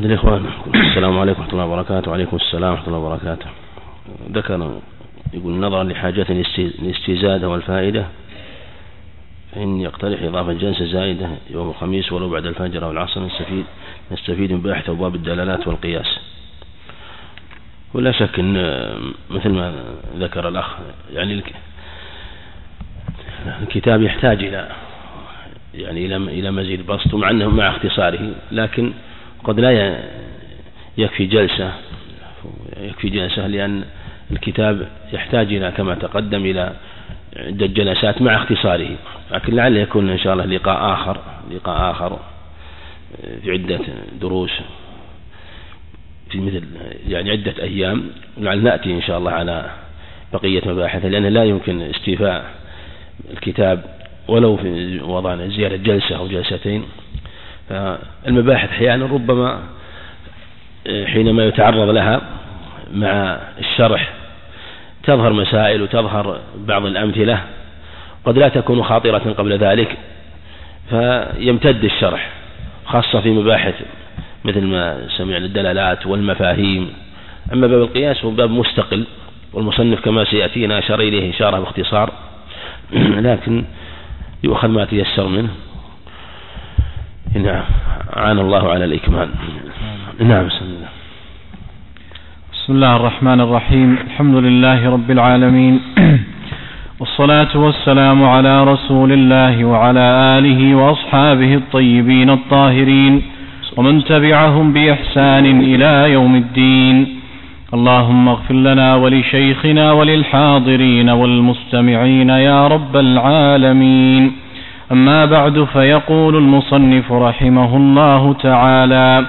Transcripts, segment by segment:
أحد الإخوان. السلام عليكم ورحمة الله وبركاته. وعليكم السلام ورحمة الله وبركاته. ذكر يقول نظرا لحاجات الاستزادة والفائدة. فإن يقترح إضافة جلسة زائدة يوم الخميس ولو بعد الفجر أو العصر. نستفيد نستفيد من بحث أبواب الدلالات والقياس. ولا شك أن مثل ما ذكر الأخ يعني الكتاب يحتاج إلى يعني إلى إلى مزيد بسط مع أنه مع اختصاره. لكن قد لا يكفي جلسة يكفي جلسة لأن الكتاب يحتاج إلى كما تقدم إلى عدة جلسات مع اختصاره. لكن لعل يكون إن شاء الله لقاء آخر لقاء آخر في عدة دروس في مثل يعني عدة أيام لعل نأتي إن شاء الله على بقية مباحث لأنه لا يمكن استيفاء الكتاب ولو في وضعنا زيادة جلسة أو جلستين. فالمباحث أحيانا ربما حينما يتعرض لها مع الشرح تظهر مسائل وتظهر بعض الأمثلة قد لا تكون خاطرة قبل ذلك فيمتد الشرح خاصة في مباحث مثل ما سمعنا الدلالات والمفاهيم. أما باب القياس هو باب مستقل والمصنف كما سيأتينا أشار إليه إشارة باختصار لكن يؤخذ ما تيسر منه. نعم عان الله على الإكمال. نعم بسم الله. بسم الله الرحمن الرحيم. الحمد لله رب العالمين. والصلاة والسلام على رسول الله وعلى آله وأصحابه الطيبين الطاهرين ومن تبعهم بإحسان إلى يوم الدين. اللهم اغفر لنا ولشيخنا وللحاضرين والمستمعين يا رب العالمين. أما بعد فيقول المصنف رحمه الله تعالى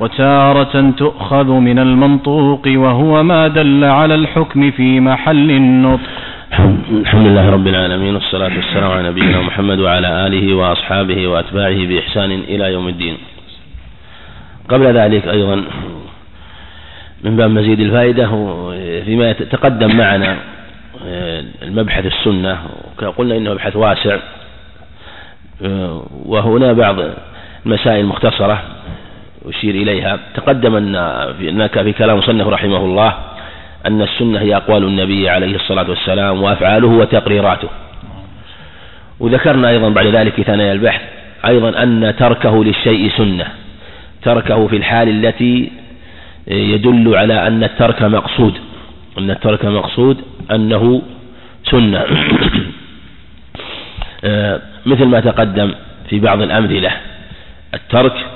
وتارة تؤخذ من المنطوق وهو ما دل على الحكم في محل النطق. الحمد لله رب العالمين والصلاة والسلام على نبينا محمد وعلى آله وأصحابه وأتباعه بإحسان إلى يوم الدين. قبل ذلك أيضا من باب مزيد الفائدة فيما تقدم معنا المبحث السنة قلنا إنه مبحث واسع. وهنا بعض المسائل المختصرة أشير إليها. تقدم أن في كلام مصنف رحمه الله أن السنة هي أقوال النبي عليه الصلاة والسلام وأفعاله وتقريراته. وذكرنا أيضا بعد ذلك في ثنايا البحث أيضا أن تركه للشيء سنة. تركه في الحال التي يدل على أن الترك مقصود. أن الترك مقصود أنه سنة. مثل ما تقدم في بعض الأمثلة الترك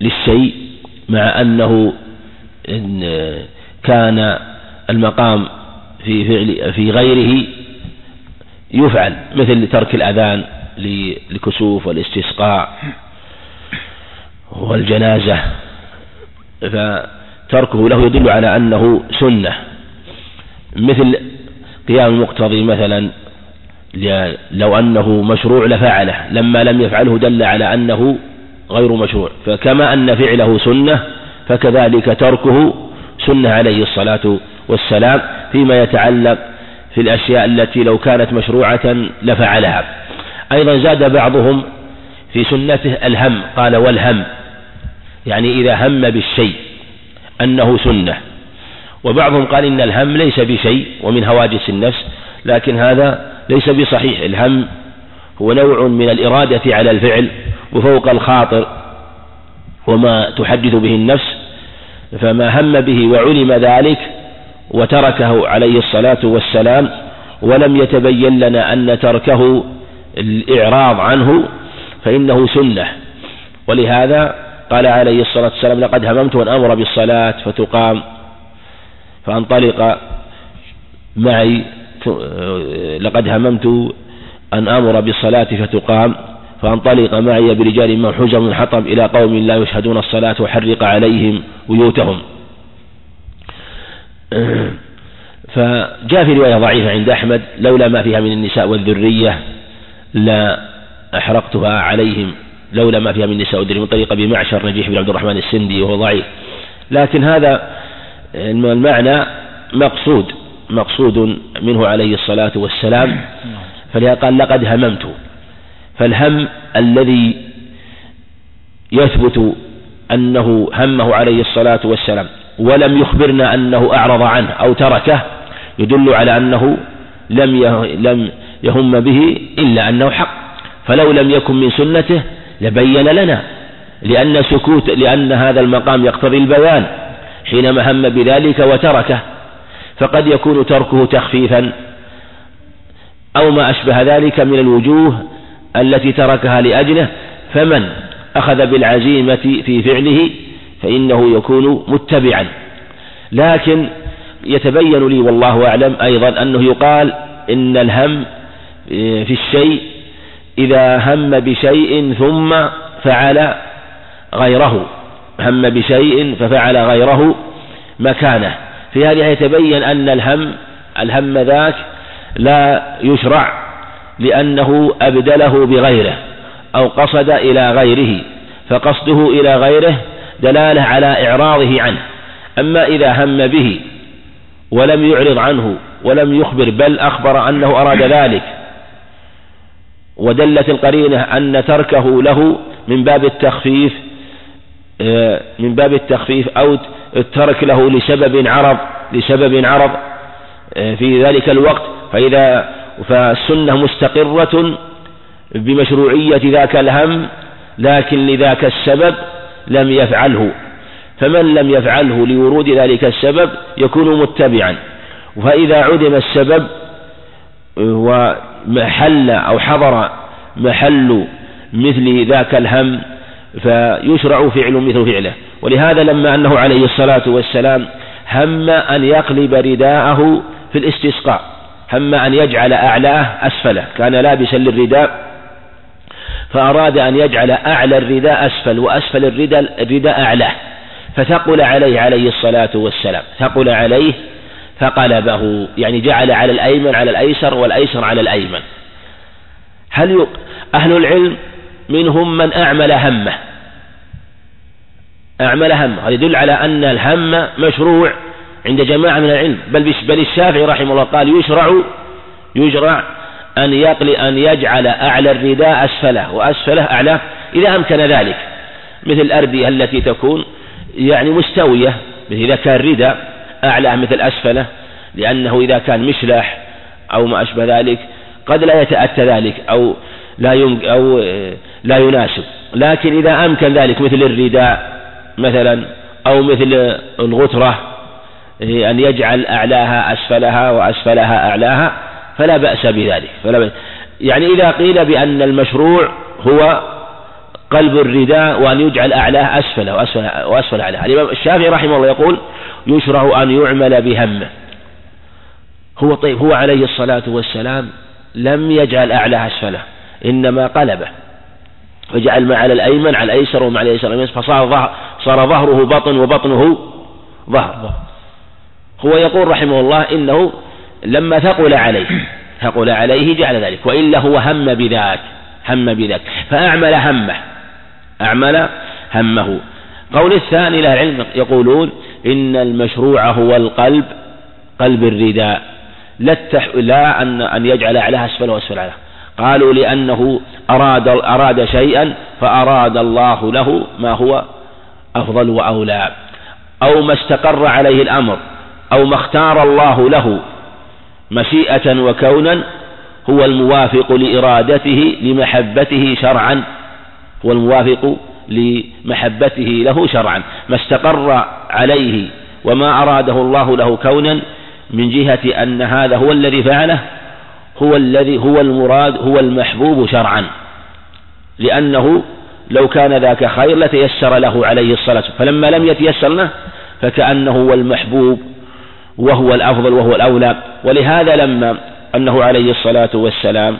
للشيء مع أنه إن كان المقام في فعل في غيره يفعل مثل ترك الأذان للكسوف والاستسقاء والجنازة. فتركه له يدل على أنه سنة. مثل قيام المقتضي مثلا لو أنه مشروع لفعله لما لم يفعله دل على أنه غير مشروع. فكما أن فعله سنة فكذلك تركه سنة عليه الصلاة والسلام فيما يتعلق في الأشياء التي لو كانت مشروعة لفعلها. أيضا زاد بعضهم في سنته الهم قال والهم يعني إذا هم بالشيء أنه سنة. وبعضهم قال إن الهم ليس بشيء ومن هواجس النفس لكن هذا ليس بصحيح. الهم هو نوع من الإرادة على الفعل وفوق الخاطر وما تحدث به النفس فما هم به وعلم ذلك وتركه عليه الصلاة والسلام ولم يتبين لنا أن تركه الإعراض عنه فإنه سنة. ولهذا قال عليه الصلاة والسلام لقد هممت أن أمر بالصلاة فتقام فانطلق معي لقد هممت أن أمر بالصلاة فتقام فانطلق معي برجال من حجر من حطب إلى قوم لا يشهدون الصلاة وحرق عليهم بيوتهم. فجاء في رواية ضعيفة عند أحمد لولا ما فيها من النساء والذرية لا أحرقتها عليهم لولا ما فيها من النساء والذرية من طريق أبي معشر نجيح بن عبد الرحمن السندي وهو ضعيف. لكن هذا المعنى مقصود. مقصود منه عليه الصلاة والسلام فلهذا قال لقد هممت. فالهم الذي يثبت أنه همه عليه الصلاة والسلام ولم يخبرنا أنه أعرض عنه أو تركه يدل على أنه لم لم يهم به إلا أنه حق. فلو لم يكن من سنته لبين لنا لأن سكوت لأن هذا المقام يقتضي البيان حينما هم بذلك وتركه. فقد يكون تركه تخفيفا. أو ما أشبه ذلك من الوجوه التي تركها لأجله فمن أخذ بالعزيمة في فعله فإنه يكون متبعا. لكن يتبين لي والله أعلم أيضا أنه يقال إن الهم في الشيء إذا هم بشيء ثم فعل غيره. هم بشيء ففعل غيره مكانه. في هذه يتبين أن الهم الهم ذاك لا يشرع لأنه أبدله بغيره أو قصد إلى غيره فقصده إلى غيره دلالة على إعراضه عنه. أما إذا هم به ولم يعرض عنه ولم يخبر بل أخبر أنه أراد ذلك ودلت القرينة أن تركه له من باب التخفيف آه، من باب التخفيف أو الترك له لسبب عرض لسبب عرض آه، في ذلك الوقت. فإذا فالسنة مستقرة بمشروعية ذاك الهم لكن لذاك السبب لم يفعله. فمن لم يفعله لورود ذلك السبب يكون متبعا. فإذا عدم السبب ومحل أو حضر محل مثل ذاك الهم فيشرع فعل مثل فعله. ولهذا لما أنه عليه الصلاة والسلام هم أن يقلب رداءه في الاستسقاء هم أن يجعل أعلاه أسفله كان لابسا للرداء فأراد أن يجعل أعلى الرداء أسفل وأسفل الرداء, الرداء أعلاه فثقل عليه عليه الصلاة والسلام ثقل عليه فقلبه يعني جعل على الأيمن على الأيسر والأيسر على الأيمن. هل يق... أهل العلم منهم من أعمل همه؟ أعمل همه هذا يدل على أن الهم مشروع عند جماعة من العلم. بل بل الشافعي رحمه الله قال يشرع يشرع أن يقل أن يجعل أعلى الرداء أسفله وأسفله أعلاه إذا أمكن ذلك. مثل الأردية التي تكون يعني مستوية. مثل إذا كان رداء أعلاه مثل أسفله لأنه إذا كان مشلح أو ما أشبه ذلك قد لا يتأتى ذلك أو لا أو لا يناسب. لكن إذا أمكن ذلك مثل الرداء مثلا أو مثل الغترة أن يجعل أعلاها أسفلها وأسفلها أعلاها فلا بأس بذلك فلا بأس. يعني إذا قيل بأن المشروع هو قلب الرداء وأن يجعل أعلاه أسفل وأسفل, وأسفل أعلاه. الإمام الشافعي رحمه الله يقول يشرع أن يعمل بهمه. هو طيب هو عليه الصلاة والسلام لم يجعل أعلاه أسفله إنما قلبه. وجعل ما على الأيمن على الأيسر وما على الأيسر فصار ظهر صار ظهره بطن وبطنه ظهر. هو يقول رحمه الله إنه لما ثقل عليه ثقل عليه جعل ذلك وإلا هو هم بذاك هم بذاك فأعمل همه أعمل همه. قول الثاني لا علم يقولون إن المشروع هو القلب قلب الرداء لا, التح... لا أن أن يجعل أعلاها أسفل وأسفل على قالوا لأنه أراد أراد شيئا فأراد الله له ما هو أفضل وأولى. أو ما استقر عليه الأمر أو ما اختار الله له مشيئة وكونا هو الموافق لإرادته لمحبته شرعا. هو الموافق لمحبته له شرعا. ما استقر عليه وما أراده الله له كونا من جهة أن هذا هو الذي فعله هو الذي هو المراد هو المحبوب شرعا. لأنه لو كان ذاك خير لتيسر له عليه الصلاة فلما لم يتيسر له فكأنه هو المحبوب وهو الأفضل وهو الأولى. ولهذا لما أنه عليه الصلاة والسلام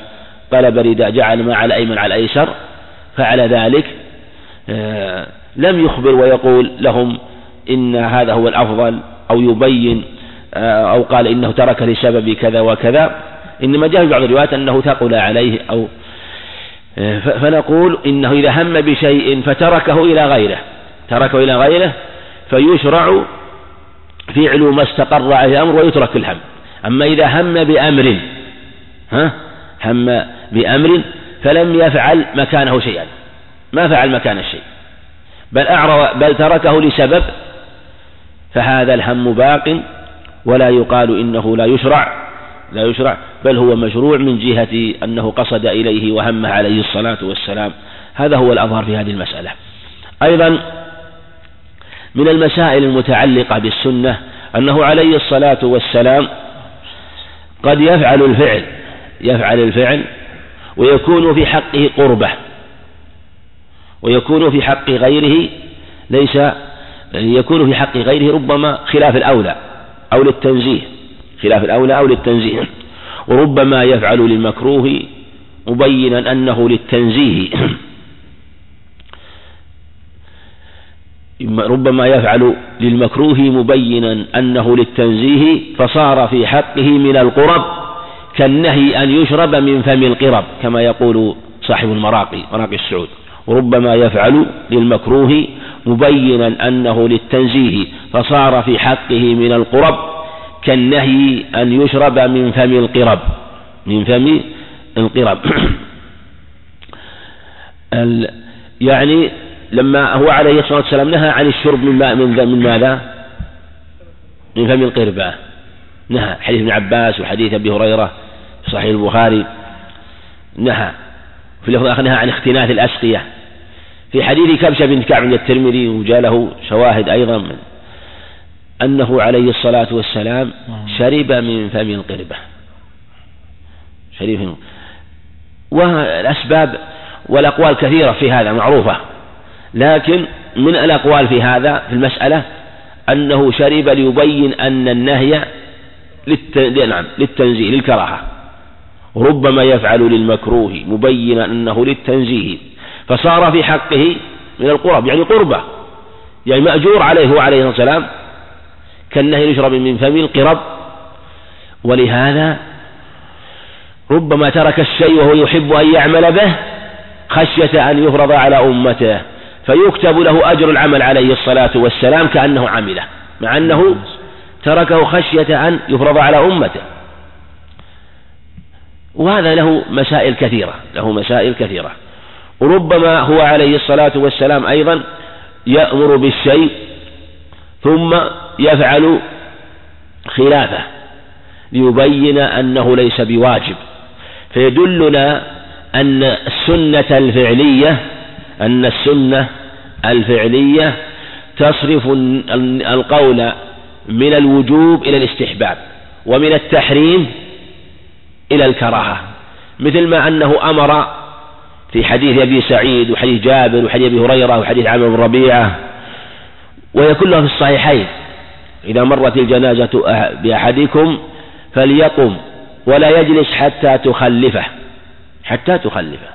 طلب رداء جعل ما على الأيمن على الأيسر فعل ذلك آه، لم يخبر ويقول لهم إن هذا هو الأفضل أو يبين آه، أو قال إنه ترك لسبب كذا وكذا. إنما جاء في بعض الروايات أنه ثقل عليه أو فنقول إنه إذا هم بشيء فتركه إلى غيره تركه إلى غيره فيشرع فعل ما استقر عليه الأمر ويترك الهم. أما إذا هم بأمر ها؟ هم بأمر فلم يفعل مكانه شيئا. ما فعل مكان الشيء. بل أعرض بل تركه لسبب فهذا الهم باق ولا يقال إنه لا يشرع. لا يشرع بل هو مشروع من جهة أنه قصد إليه وهم عليه الصلاة والسلام. هذا هو الأظهر في هذه المسألة. أيضا من المسائل المتعلقة بالسنة أنه عليه الصلاة والسلام قد يفعل الفعل يفعل الفعل ويكون في حقه قربة ويكون في حق غيره ليس يكون في حق غيره ربما خلاف الأولى أو للتنزيه. خلاف الأولى أو للتنزيه. وربما يفعل للمكروه مبينا أنه للتنزيه. ربما يفعل للمكروه مبينا أنه للتنزيه فصار في حقه من القرب كالنهي أن يشرب من فم القرب كما يقول صاحب المراقي مراقي السعود. وربما يفعل للمكروه مبينا أنه للتنزيه فصار في حقه من القرب كالنهي أن يشرب من فم القرب. من فم القرب. يعني لما هو عليه الصلاة والسلام نهى عن الشرب من ماء من, من ماذا؟ من فم القربة نهى. حديث ابن عباس وحديث أبي هريرة في صحيح البخاري. نهى. في اللفظ الآخر نهى عن اختناث الأسقية. في حديث كبشة بن كعب الترمذي وجاء له شواهد أيضا من أنه عليه الصلاة والسلام شرب من فم القربة. شرب والأسباب والأقوال كثيرة في هذا معروفة. لكن من الأقوال في هذا في المسألة أنه شرب ليبين أن النهي نعم للتنزيه للكراهة. ربما يفعل للمكروه مبينا أنه للتنزيه. فصار في حقه من القرب يعني قربة. يعني مأجور عليه هو عليه الصلاة والسلام كالنهي يشرب من فم القرب. ولهذا ربما ترك الشيء وهو يحب أن يعمل به خشية أن يفرض على أمته فيكتب له أجر العمل عليه الصلاة والسلام كأنه عمله مع أنه تركه خشية أن يفرض على أمته. وهذا له مسائل كثيرة له مسائل كثيرة. وربما هو عليه الصلاة والسلام أيضا يأمر بالشيء ثم يفعل خلافه ليبين أنه ليس بواجب. فيدلنا أن السنة الفعلية أن السنة الفعلية تصرف القول من الوجوب إلى الاستحباب ومن التحريم إلى الكراهة. مثل ما أنه أمر في حديث أبي سعيد وحديث جابر وحديث أبي هريرة وحديث عامر بن ربيعة وهي كلها في الصحيحين. إذا مرت الجنازة بأحدكم فليقم ولا يجلس حتى تخلفه حتى تخلفه.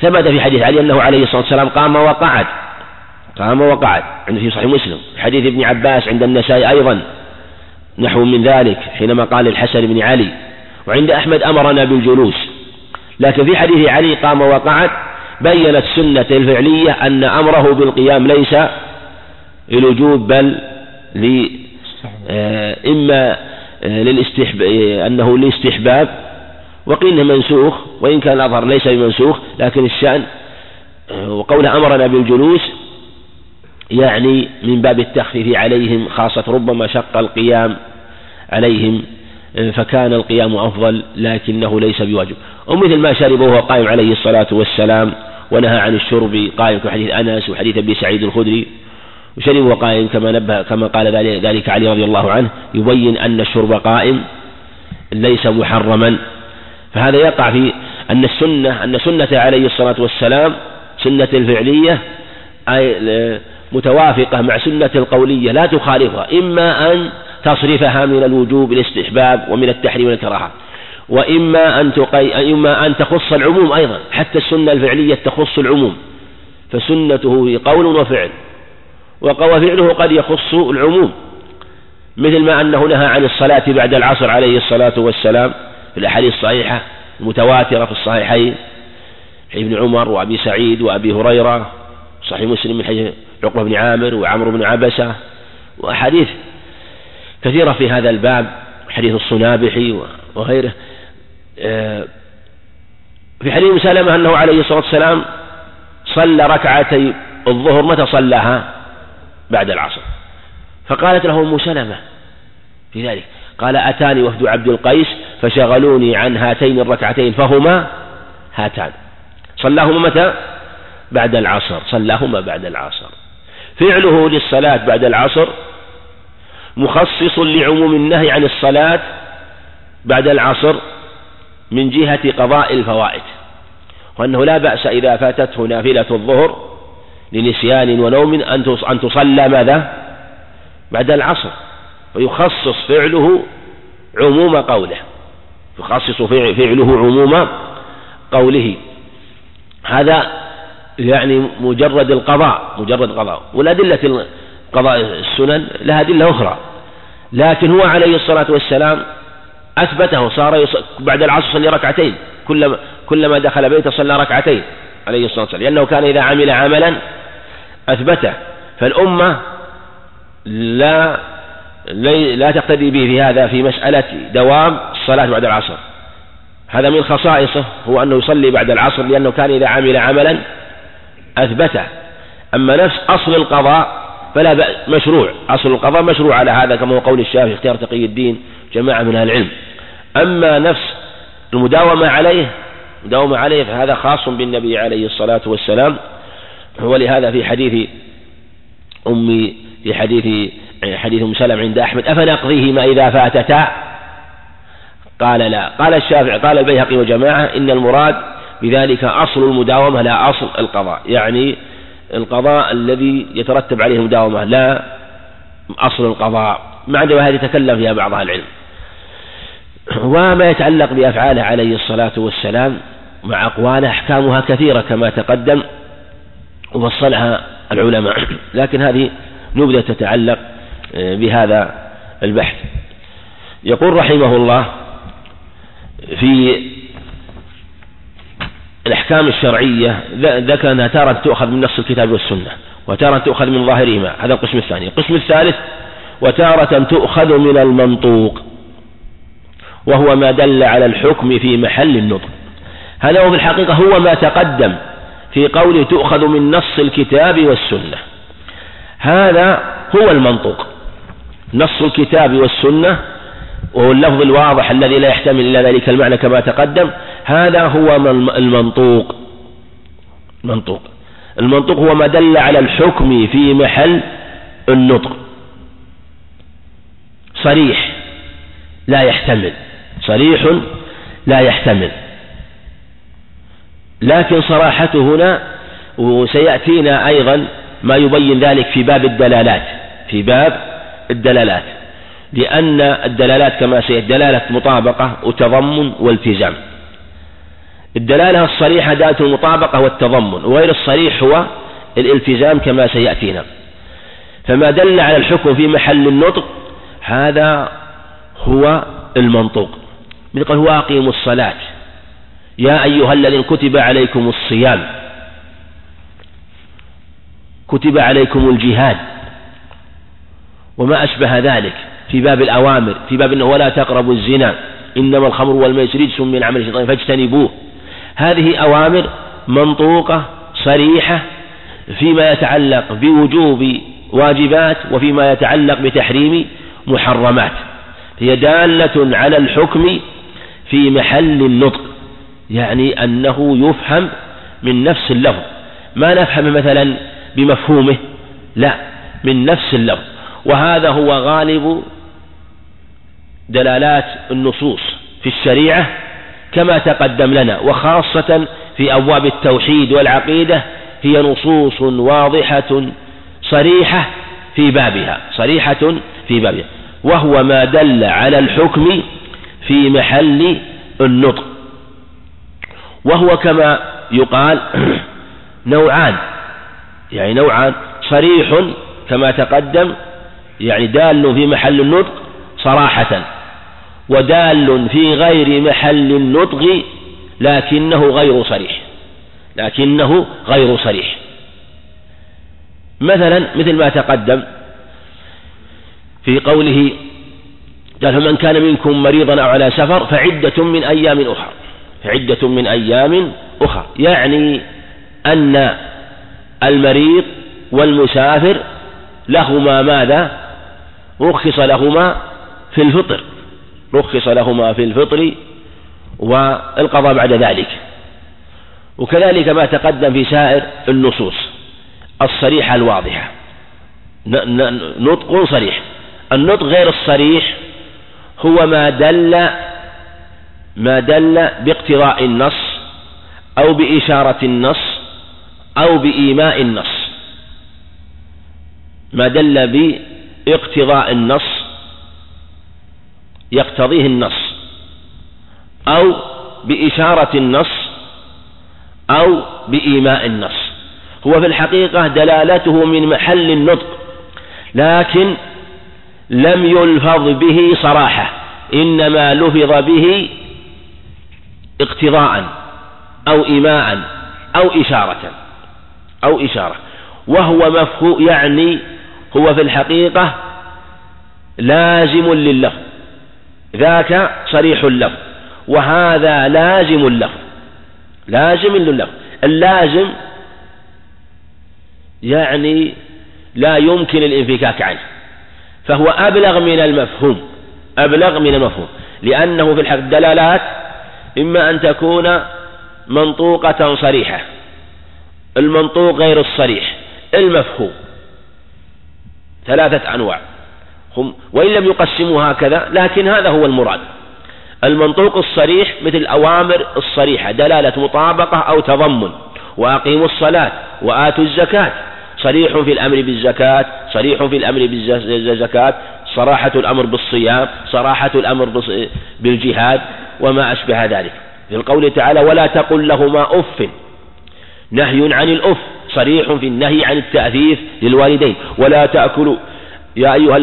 ثبت في حديث علي أنه عليه الصلاة والسلام قام وقعد قام وقعد عند في صحيح مسلم. حديث ابن عباس عند النسائي أيضا. نحو من ذلك حينما قال الحسن بن علي وعند أحمد أمرنا بالجلوس. لكن في حديث علي قام وقعد بينت سنة الفعلية أن أمره بالقيام ليس للوجوب بل ل آه، إما آه، للاستحباب أنه لاستحباب وقيل منسوخ وإن كان الأظهر ليس بمنسوخ لكن الشأن آه، وقوله أمرنا بالجلوس يعني من باب التخفيف عليهم خاصة ربما شق القيام عليهم فكان القيام أفضل لكنه ليس بواجب. ومثل ما شرب وهو قائم عليه الصلاة والسلام ونهى عن الشرب قائم كحديث أنس وحديث أبي سعيد الخدري وشرب وهو قائم كما نبه كما قال ذلك علي رضي الله عنه يبين أن الشرب قائم ليس محرما. فهذا يقع في أن السنة أن سنة عليه الصلاة والسلام سنة الفعلية أي متوافقة مع سنة القولية لا تخالفها إما أن تصرفها من الوجوب الاستحباب ومن التحريم والكراهة وإما أن تقي... إما أن تخص العموم أيضا حتى السنة الفعلية تخص العموم. فسنته قول وفعل. وفعله قد يخص العموم مثل ما أنه نهى عن الصلاة بعد العصر عليه الصلاة والسلام في الأحاديث الصحيحة المتواترة في الصحيحين ابن عمر وأبي سعيد وأبي هريرة صحيح مسلم من حديث عقبة بن عامر وعمرو بن عبسة وأحاديث كثيرة في هذا الباب حديث الصنابحي وغيره. آه، في حديث سلمة أنه عليه الصلاة والسلام صلى ركعتي الظهر متى صلاها؟ بعد العصر. فقالت له أم سلمة في ذلك قال أتاني وفد عبد القيس فشغلوني عن هاتين الركعتين فهما هاتان. صلاهما متى؟ بعد العصر صلاهما بعد العصر. فعله للصلاة بعد العصر مخصص لعموم النهي عن الصلاة بعد العصر من جهة قضاء الفوائد وأنه لا بأس إذا فاتته نافلة الظهر لنسيان ونوم أن تصلى ماذا؟ بعد العصر. ويخصص فعله عموم قوله. يخصص فعله عموم قوله. هذا يعني مجرد القضاء مجرد قضاء. والأدلة قضاء السنن لها أدلة أخرى. لكن هو عليه الصلاة والسلام أثبته صار بعد العصر يصلي ركعتين. كلما كلما دخل بيته صلى ركعتين عليه الصلاة والسلام. لأنه كان إذا عمل عملا أثبته. فالأمة لا لا تقتدي به في هذا في مسألة دوام الصلاة بعد العصر. هذا من خصائصه هو أنه يصلي بعد العصر لأنه كان إذا عمل عملا أثبته. أما نفس أصل القضاء فلا بأس مشروع. أصل القضاء مشروع على هذا كما هو قول الشافعي اختيار تقي الدين جماعة من أهل العلم. أما نفس المداومة عليه المداومة عليه فهذا خاص بالنبي عليه الصلاة والسلام. ولهذا في حديث أمي في حديث حديث أم سلم عند أحمد افنقضيهما إذا فاتتا؟ قال لا. قال الشافعي قال البيهقي وجماعة إن المراد بذلك أصل المداومة لا أصل القضاء. يعني القضاء الذي يترتب عليه المداومة لا أصل القضاء. مع ان هذه تكلم فيها بعض أهل العلم. وما يتعلق بأفعاله عليه الصلاة والسلام مع أقواله أحكامها كثيرة كما تقدم. وفصلها العلماء. لكن هذه نبذة تتعلق آه، بهذا البحث. يقول رحمه الله في الأحكام الشرعية ذكر أنها تارة تؤخذ من نص الكتاب والسنة وتارة تؤخذ من ظاهرهما. هذا القسم الثاني. القسم الثالث وتارة تؤخذ من المنطوق وهو ما دل على الحكم في محل النطق. هذا هو في الحقيقة هو ما تقدم في قوله تؤخذ من نص الكتاب والسنة. هذا هو المنطوق. نص الكتاب والسنة وهو اللفظ الواضح الذي لا يحتمل إلا ذلك المعنى كما تقدم هذا هو المنطوق. المنطوق المنطوق هو ما دل على الحكم في محل النطق. صريح. لا يحتمل. صريح لا يحتمل. لكن صراحته هنا وسيأتينا أيضا ما يبين ذلك في باب الدلالات في باب الدلالات لأن الدلالات كما سيأتي دلالة مطابقة وتضمن والتزام. الدلالة الصريحة دالة المطابقة والتضمن وغير الصريح هو الالتزام كما سيأتينا. فما دل على الحكم في محل النطق هذا هو المنطوق. مثل قال هو أقيموا الصلاة. يا أيها الذين كتب عليكم الصيام. كتب عليكم الجهاد. وما أشبه ذلك في باب الأوامر في باب أنه ولا تقربوا الزنا إنما الخمر والميسر رجس من عمل الشيطان فاجتنبوه. هذه أوامر منطوقة صريحة فيما يتعلق بوجوب واجبات وفيما يتعلق بتحريم محرمات. هي دالة على الحكم في محل النطق. يعني أنه يفهم من نفس اللفظ. ما نفهم مثلا بمفهومه؟ لا من نفس اللفظ. وهذا هو غالب دلالات النصوص في الشريعة كما تقدم لنا. وخاصة في أبواب التوحيد والعقيدة هي نصوص واضحة صريحة في بابها صريحة في بابها. وهو ما دل على الحكم في محل النطق. وهو كما يقال نوعان يعني نوعان صريح كما تقدم يعني دال في محل النطق صراحة ودال في غير محل النطق لكنه غير صريح لكنه غير صريح. مثلا مثل ما تقدم في قوله قال فمن كان منكم مريضا أو على سفر فعدة من أيام أخرى. فعدة من أيام أخرى. يعني أن المريض والمسافر لهما ماذا؟ رخص لهما في الفطر. رخص لهما في الفطر والقضاء بعد ذلك. وكذلك ما تقدم في سائر النصوص الصريحة الواضحة. نطق صريح. النطق غير الصريح هو ما دل ما دل باقتضاء النص أو بإشارة النص أو بإيماء النص. ما دل باقتضاء النص يقتضيه النص أو بإشارة النص أو بإيماء النص. هو في الحقيقة دلالته من محل النطق لكن لم يلفظ به صراحة إنما لفظ به اقتضاء أو إيماء أو إشارة أو إشارة. وهو مفهوم يعني هو في الحقيقة لازم لللفظ ذاك صريح اللفظ وهذا لازم اللفظ لازم لللفظ اللازم يعني لا يمكن الانفكاك عنه فهو أبلغ من المفهوم أبلغ من المفهوم لأنه في الحق دلالات إما أن تكون منطوقة صريحة. المنطوق غير الصريح. المفهوم. ثلاثة أنواع. هم وإن لم يقسموا هكذا لكن هذا هو المراد. المنطوق الصريح مثل الأوامر الصريحة دلالة مطابقة أو تضمن. وأقيموا الصلاة وآتوا الزكاة. صريح في الأمر بالزكاة صريح في الأمر بالزكاة صراحة الأمر بالصيام صراحة الأمر بالجهاد. وما أشبه ذلك. في القول تعالى ولا تقل لهما أف. نهي عن الأف صريح في النهي عن التأثيف للوالدين. ولا تأكلوا. يا أيها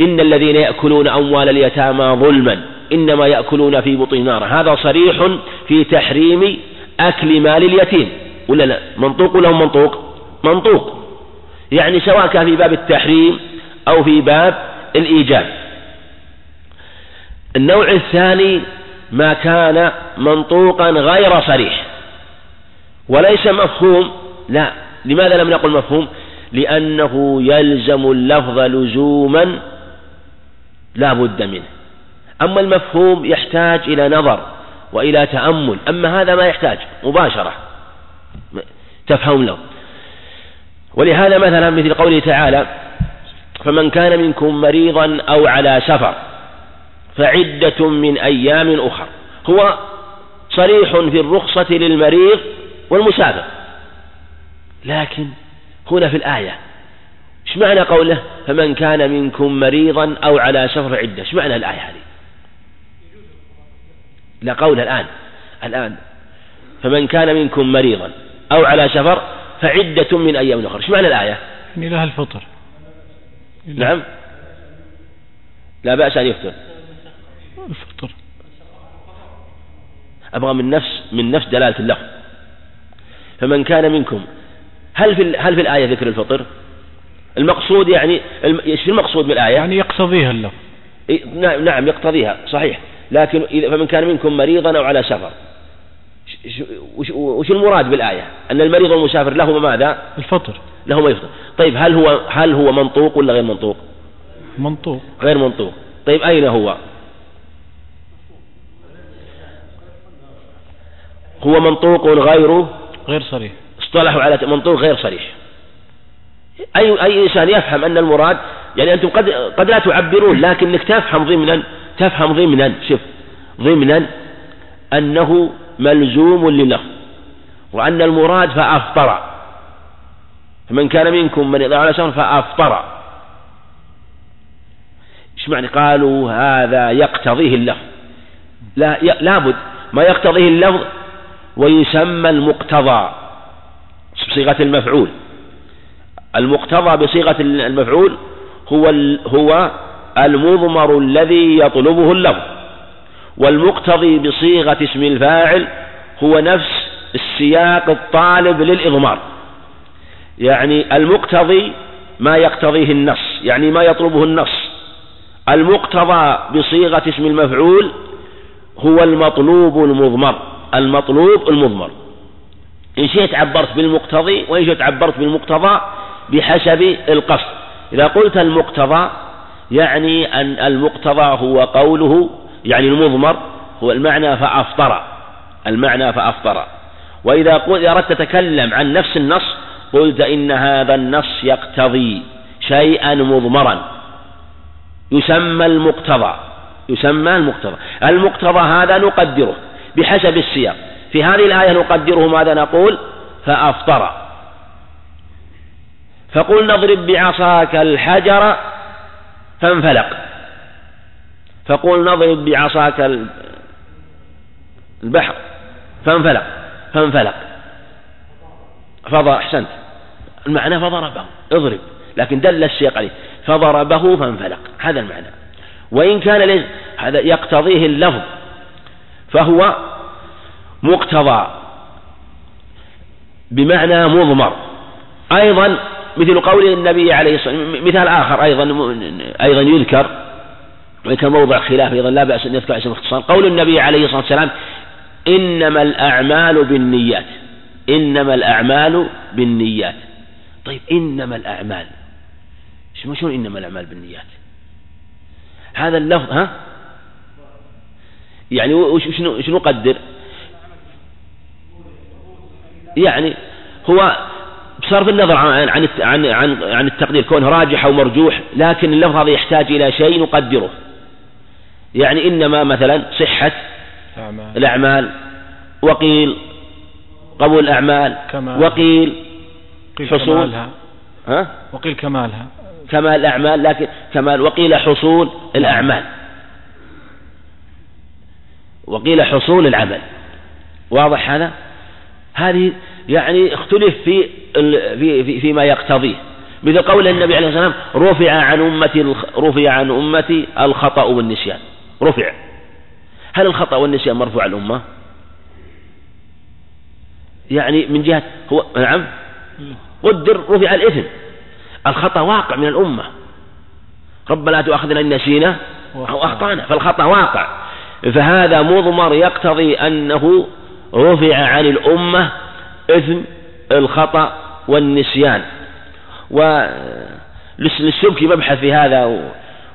إن الذين يأكلون أموال اليتامى ظلما. إنما يأكلون في بطون نار. هذا صريح في تحريم أكل مال اليتيم. ولا لا؟ منطوق ولا منطوق؟ منطوق. يعني سواء كان في باب التحريم أو في باب الإيجاب. النوع الثاني ما كان منطوقا غير صريح. وليس مفهوم لا. لماذا لم نقل مفهوم؟ لأنه يلزم اللفظ لزوما لا بد منه. أما المفهوم يحتاج إلى نظر وإلى تأمل. أما هذا ما يحتاج مباشرة. تفهم له. ولهذا مثلا مثل قوله تعالى فمن كان منكم مريضا أو على سفر فعدة من أيام أخر. هو صريح في الرخصة للمريض والمسافر لكن هنا في الآية إيش معنى قوله؟ فمن كان منكم مريضا أو على سفر عدة. إيش معنى الآية هذه؟ لا قول الآن. الآن فمن كان منكم مريضا أو على سفر فعدة من أيام أخرى إيش معنى الآية؟ يعني لها الفطر. نعم. لا بأس أن يفطر. الفطر أبغى من نفس من نفس دلالة اللفظ فمن كان منكم هل في هل في الآية ذكر الفطر؟ المقصود يعني إيش المقصود من الآية؟ يعني يقتضيها اللفظ نعم نعم يقتضيها صحيح لكن إذا فمن كان منكم مريضا أو على سفر وش, وش المراد بالآية؟ أن المريض والمسافر لهما ماذا؟ الفطر لهما يفطر طيب هل هو هل هو منطوق ولا غير منطوق؟ منطوق غير منطوق طيب أين هو؟ هو منطوق غير غير صريح. اصطلحوا على منطوق غير صريح. أي أي إنسان يفهم أن المراد يعني أنتم قد قد لا تعبرون لكنك تفهم ضمنا تفهم ضمنا شوف ضمنا أنه ملزوم للفظ وأن المراد فأفطر. فمن كان منكم من على سفر فأفطر. إيش معنى؟ قالوا هذا يقتضيه اللفظ. لا لابد ما يقتضيه اللفظ ويسمى المقتضى بصيغة المفعول. المقتضى بصيغة المفعول هو هو المضمر الذي يطلبه اللفظ والمقتضي بصيغة اسم الفاعل هو نفس السياق الطالب للإضمار. يعني المقتضي ما يقتضيه النص يعني ما يطلبه النص. المقتضى بصيغة اسم المفعول هو المطلوب المضمر. المطلوب المضمر. إن شئت عبرت بالمقتضي وإن شئت عبرت بالمقتضى بحسب القصد. إذا قلت المقتضى يعني أن المقتضى هو قوله يعني المضمر هو المعنى فأفطر. المعنى فأفطر. وإذا قلت أردت تتكلم عن نفس النص قلت إن هذا النص يقتضي شيئا مضمرا. يسمى المقتضى. يسمى المقتضى. المقتضى هذا نقدره. بحسب السياق. في هذه الآية نقدره ماذا نقول؟ فأفطر. فقل نضرب بعصاك الحجر فانفلق. فقل نضرب بعصاك البحر فانفلق. فانفلق. فضر أحسنت. المعنى فضربه. اضرب. لكن دل السياق عليه. فضربه فانفلق. هذا المعنى. وإن كان هذا يقتضيه اللفظ. فهو مقتضى بمعنى مضمر. أيضا مثل قول النبي عليه الصلاة والسلام مثال آخر أيضا أيضا يذكر وإن كان موضع خلاف أيضا لا بأس أن يذكر اسم اختصار. قول النبي عليه الصلاة والسلام إنما الأعمال بالنيات. إنما الأعمال بالنيات. طيب إنما الأعمال. شلون إنما الأعمال بالنيات؟ هذا اللفظ ها؟ يعني وش شنو شنو نقدر يعني هو بصرف النظر عن عن عن عن, عن التقدير كونه راجح أو مرجوح لكن اللفظ هذا يحتاج إلى شيء نقدره. يعني إنما مثلا صحة الأعمال. وقيل قبول الأعمال كمال. وقيل حصول. كمالها. ها؟ وقيل كمالها. كمال الأعمال لكن كمال وقيل حصول الأعمال. وقيل حصول العمل. واضح هذا؟ هذه يعني اختلف في في في فيما يقتضيه. مثل قول النبي عليه الصلاة والسلام رفع عن امتي رفع عن امتي الخطأ والنسيان. رفع. هل الخطأ والنسيان مرفوع عن الأمة؟ يعني من جهة هو نعم. قدر رفع الإثم. الخطأ واقع من الأمة. ربنا لا تؤاخذنا إن نسينا أو أخطأنا. فالخطأ واقع. فهذا مضمر يقتضي أنه رفع عن الأمة إثم الخطأ والنسيان. وللسبكي مبحث في هذا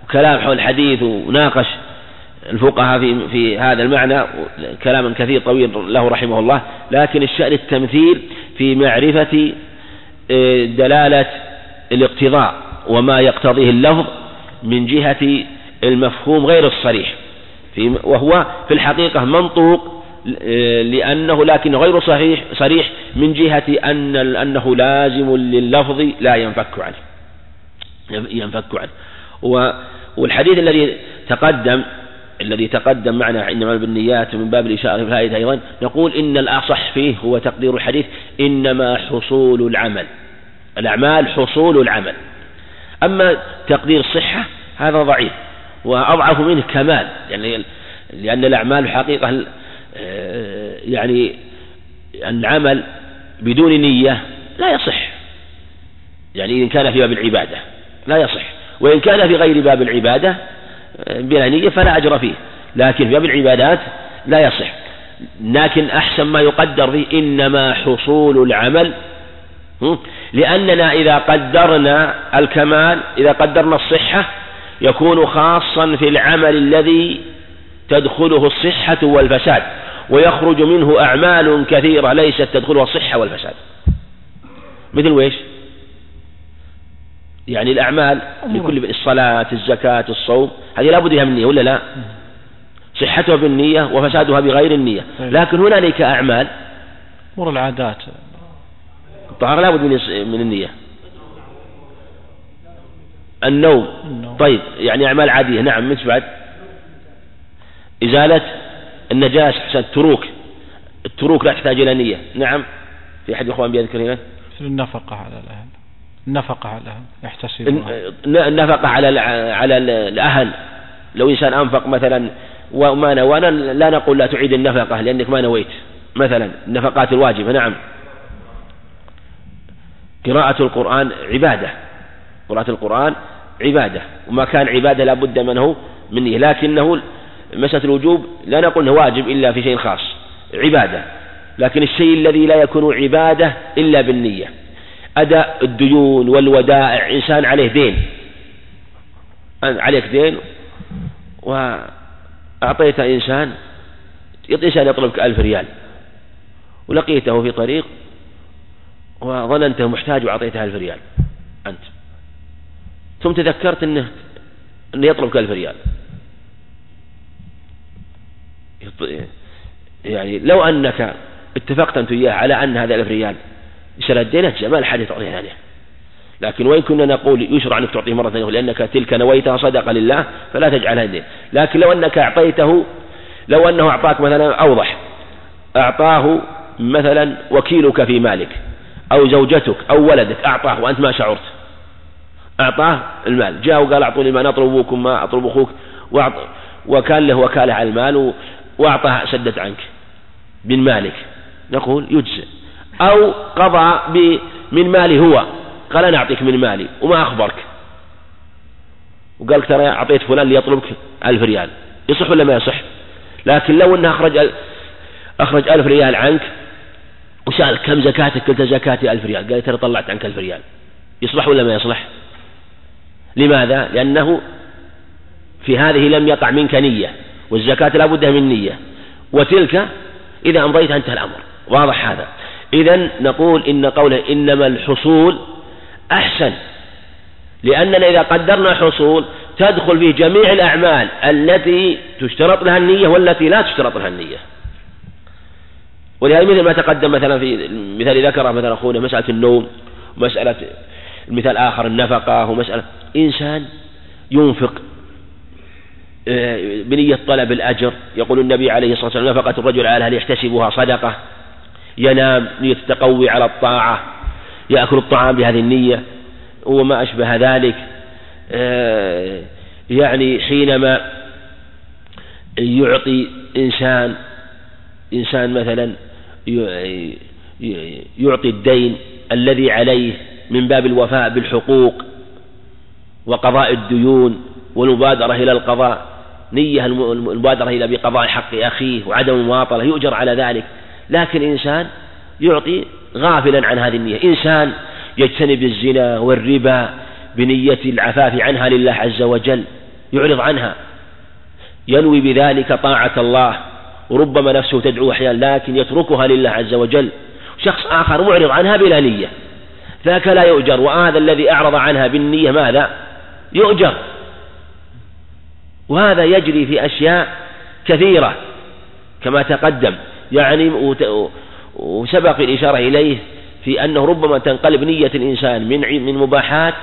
وكلام حول الحديث وناقش الفقهاء في في هذا المعنى كلاما كثير طويل له رحمه الله لكن الشأن التمثيل في معرفة آه، دلالة الاقتضاء وما يقتضيه اللفظ من جهة المفهوم غير الصريح. في وهو في الحقيقة منطوق لأنه لكن غير صحيح صريح من جهة أن أنه لازم لللفظ لا ينفك عنه. ينفك عنه. والحديث الذي تقدم الذي تقدم معنا إنما بالنيات من باب الإشارة في الآية أيضا نقول إن الأصح فيه هو تقدير الحديث إنما حصول العمل. الأعمال حصول العمل. أما تقدير الصحة هذا ضعيف. وأضعف منه كمال. يعني لأن الأعمال حقيقة آه، يعني العمل بدون نية لا يصح. يعني إن كان في باب العبادة لا يصح. وإن كان في غير باب العبادة آه، بلا نية فلا أجر فيه. لكن في باب العبادات لا يصح. لكن أحسن ما يقدر فيه إنما حصول العمل لأننا إذا قدرنا الكمال إذا قدرنا الصحة يكون خاصا في العمل الذي تدخله الصحة والفساد ويخرج منه أعمال كثيرة ليست تدخلها الصحة والفساد. مثل ويش يعني الأعمال لكل الصلاة الزكاة الصوم هذه لا بد من النية ولا لا؟ صحتها بالنية وفسادها بغير النية. لكن هنالك أعمال أمور العادات. الطهارة لابد من من النية. النوم. طيب يعني أعمال عادية. نعم مش بعد؟ إزالة النجاسة التروك. التروك لا تحتاج إلى نية. نعم. في أحد الإخوان بيذكر هنا؟ النفقة على الأهل. النفقة على الأهل. يحتسب النفقة على على الأهل. لو إنسان أنفق مثلا وما نوى لا نقول لا تعيد النفقة لأنك ما نويت. مثلا النفقات الواجبة. نعم. قراءة القرآن عبادة. قراءة القرآن عبادة وما كان عبادة لا بد منه منه لكنه مسألة الوجوب لا نقول إنه واجب إلا في شيء خاص عبادة. لكن الشيء الذي لا يكون عبادة إلا بالنية. أداء الديون والودائع إنسان عليه دين. عليك دين وأعطيت إنسان إنسان يطلبك ألف ريال. ولقيته في طريق وظننته محتاج وأعطيته ألف ريال. أنت. ثم تذكرت أنه أنه يطلبك ألف ريال. يعني لو أنك اتفقت أنت وياه على أن هذا ألف ريال يشتري الدين ما الحاجة تعطيه ثانية لكن وإن كنا نقول يشرع أنك تعطيه مرة ثانية لأنك تلك نويتها صدقة لله فلا تجعلها دين لكن لو أنك أعطيته لو أنه أعطاك مثلا أوضح. أعطاه مثلا وكيلك في مالك أو زوجتك أو ولدك أعطاه وأنت ما شعرت. أعطاه المال. جاء وقال أعطوني المال أطلب أبوكم ما أطلب أخوك. وكان له وكالة على المال وأعطاه سدت عنك من مالك. نقول يجزئ. أو قضى من مالي هو. قال أنا أعطيك من مالي وما أخبرك. وقال ترى أعطيت فلان ليطلبك ألف ريال. يصح ولا ما يصح؟ لكن لو أنه أخرج أخرج ألف ريال عنك وسأل كم زكاتك قلت زكاتي ألف ريال. قال ترى طلعت عنك ألف ريال. يصلح ولا ما يصلح؟ لماذا؟ لأنه في هذه لم يقع منك نية والزكاة لا بد من نية. وتلك إذا أمضيت أنتهى الأمر. واضح هذا. إذا نقول إن قوله إنما الحصول أحسن. لأننا إذا قدرنا حصول تدخل في جميع الأعمال التي تشترط لها النية والتي لا تشترط لها النية. ولهذا مثل ما تقدم مثلا في مثال ذكره مثلا أخونا مسألة النوم ومسألة مثال آخر النفقة ومسألة إنسان ينفق آه، بنية طلب الأجر. يقول النبي عليه الصلاة والسلام نفقة الرجل على هل يحتسبها صدقة. ينام نية التقوي على الطاعة يأكل الطعام بهذه النية. وما أشبه ذلك. آه، يعني حينما يعطي إنسان إنسان مثلا يعطي الدين الذي عليه من باب الوفاء بالحقوق وقضاء الديون والمبادرة إلى القضاء. نية المبادرة إلى بقضاء حق أخيه وعدم المواطلة يؤجر على ذلك. لكن إنسان يعطي غافلا عن هذه النية. إنسان يجتنب الزنا والربا بنية العفاف عنها لله عز وجل يعرض عنها. ينوي بذلك طاعة الله وربما نفسه تدعو أحيانا لكن يتركها لله عز وجل. شخص آخر معرض عنها بلا نية. ذاك لا يؤجر وهذا الذي أعرض عنها بالنية ماذا؟ يؤجر. وهذا يجري في أشياء كثيرة كما تقدم يعني وسبق الإشارة إليه في أنه ربما تنقلب نية الإنسان من من مباحات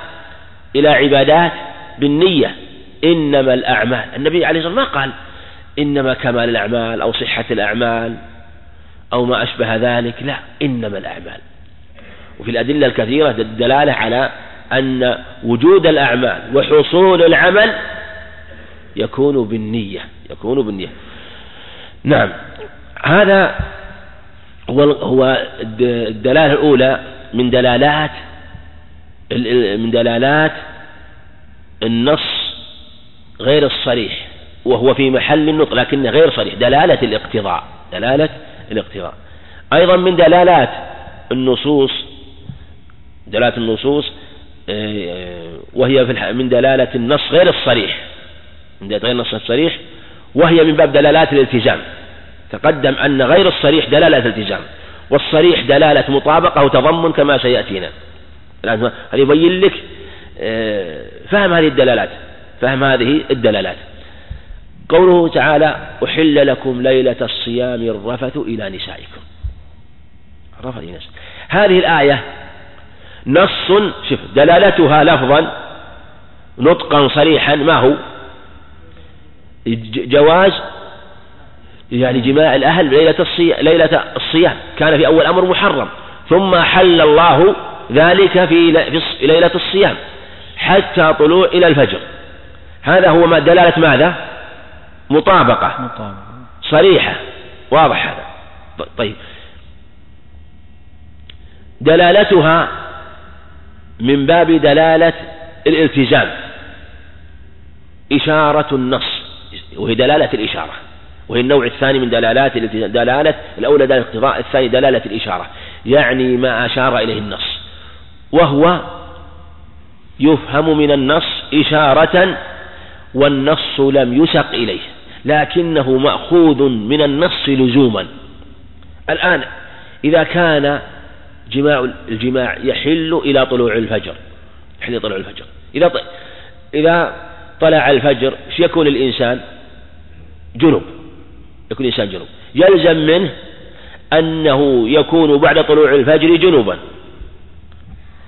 إلى عبادات بالنية. إنما الأعمال النبي عليه الصلاة والسلام ما قال إنما كمال الأعمال أو صحة الأعمال أو ما أشبه ذلك لا إنما الأعمال. وفي الأدلة الكثيرة الدلالة على أن وجود الأعمال وحصول العمل يكون بالنية يكون بالنية. نعم. هذا هو الدلالة الأولى من دلالات من دلالات النص غير الصريح وهو في محل النطق لكنه غير صريح دلالة الاقتضاء دلالة الاقتضاء. أيضا من دلالات النصوص دلالة النصوص آه، وهي في من دلالة النص غير الصريح. من دلالة غير النص الصريح وهي من باب دلالات الالتزام تقدم أن غير الصريح دلالة التزام والصريح دلالة مطابقة وتضمن كما سيأتينا. هذا يبين لك؟ آه، فهم هذه الدلالات. فهم هذه الدلالات. قوله تعالى أحل لكم ليلة الصيام الرفث إلى نسائكم. رفث إلى هذه الآية نص شوف دلالتها لفظا نطقا صريحا ما هو؟ جواز يعني جماع الأهل ليلة الصيام, ليلة الصيام كان في أول أمر محرم ثم حل الله ذلك في ليلة الصيام حتى طلوع إلى الفجر. هذا هو ما دلالة ماذا؟ مطابقة. صريحة واضح هذا طيب. دلالتها من باب دلالة الالتزام إشارة النص. وهي دلالة الإشارة. وهي النوع الثاني من دلالات دلالة الأولى دلالة الاقتضاء الثاني دلالة الإشارة. يعني ما أشار إليه النص. وهو يفهم من النص إشارة والنص لم يسق إليه. لكنه مأخوذ من النص لزوما. الآن إذا كان جماع الجماع يحل إلى طلوع الفجر يحل طلوع الفجر. إذا إذا طلع الفجر يكون الإنسان؟ جنب يكون الإنسان جنب يلزم منه أنه يكون بعد طلوع الفجر جنوبا.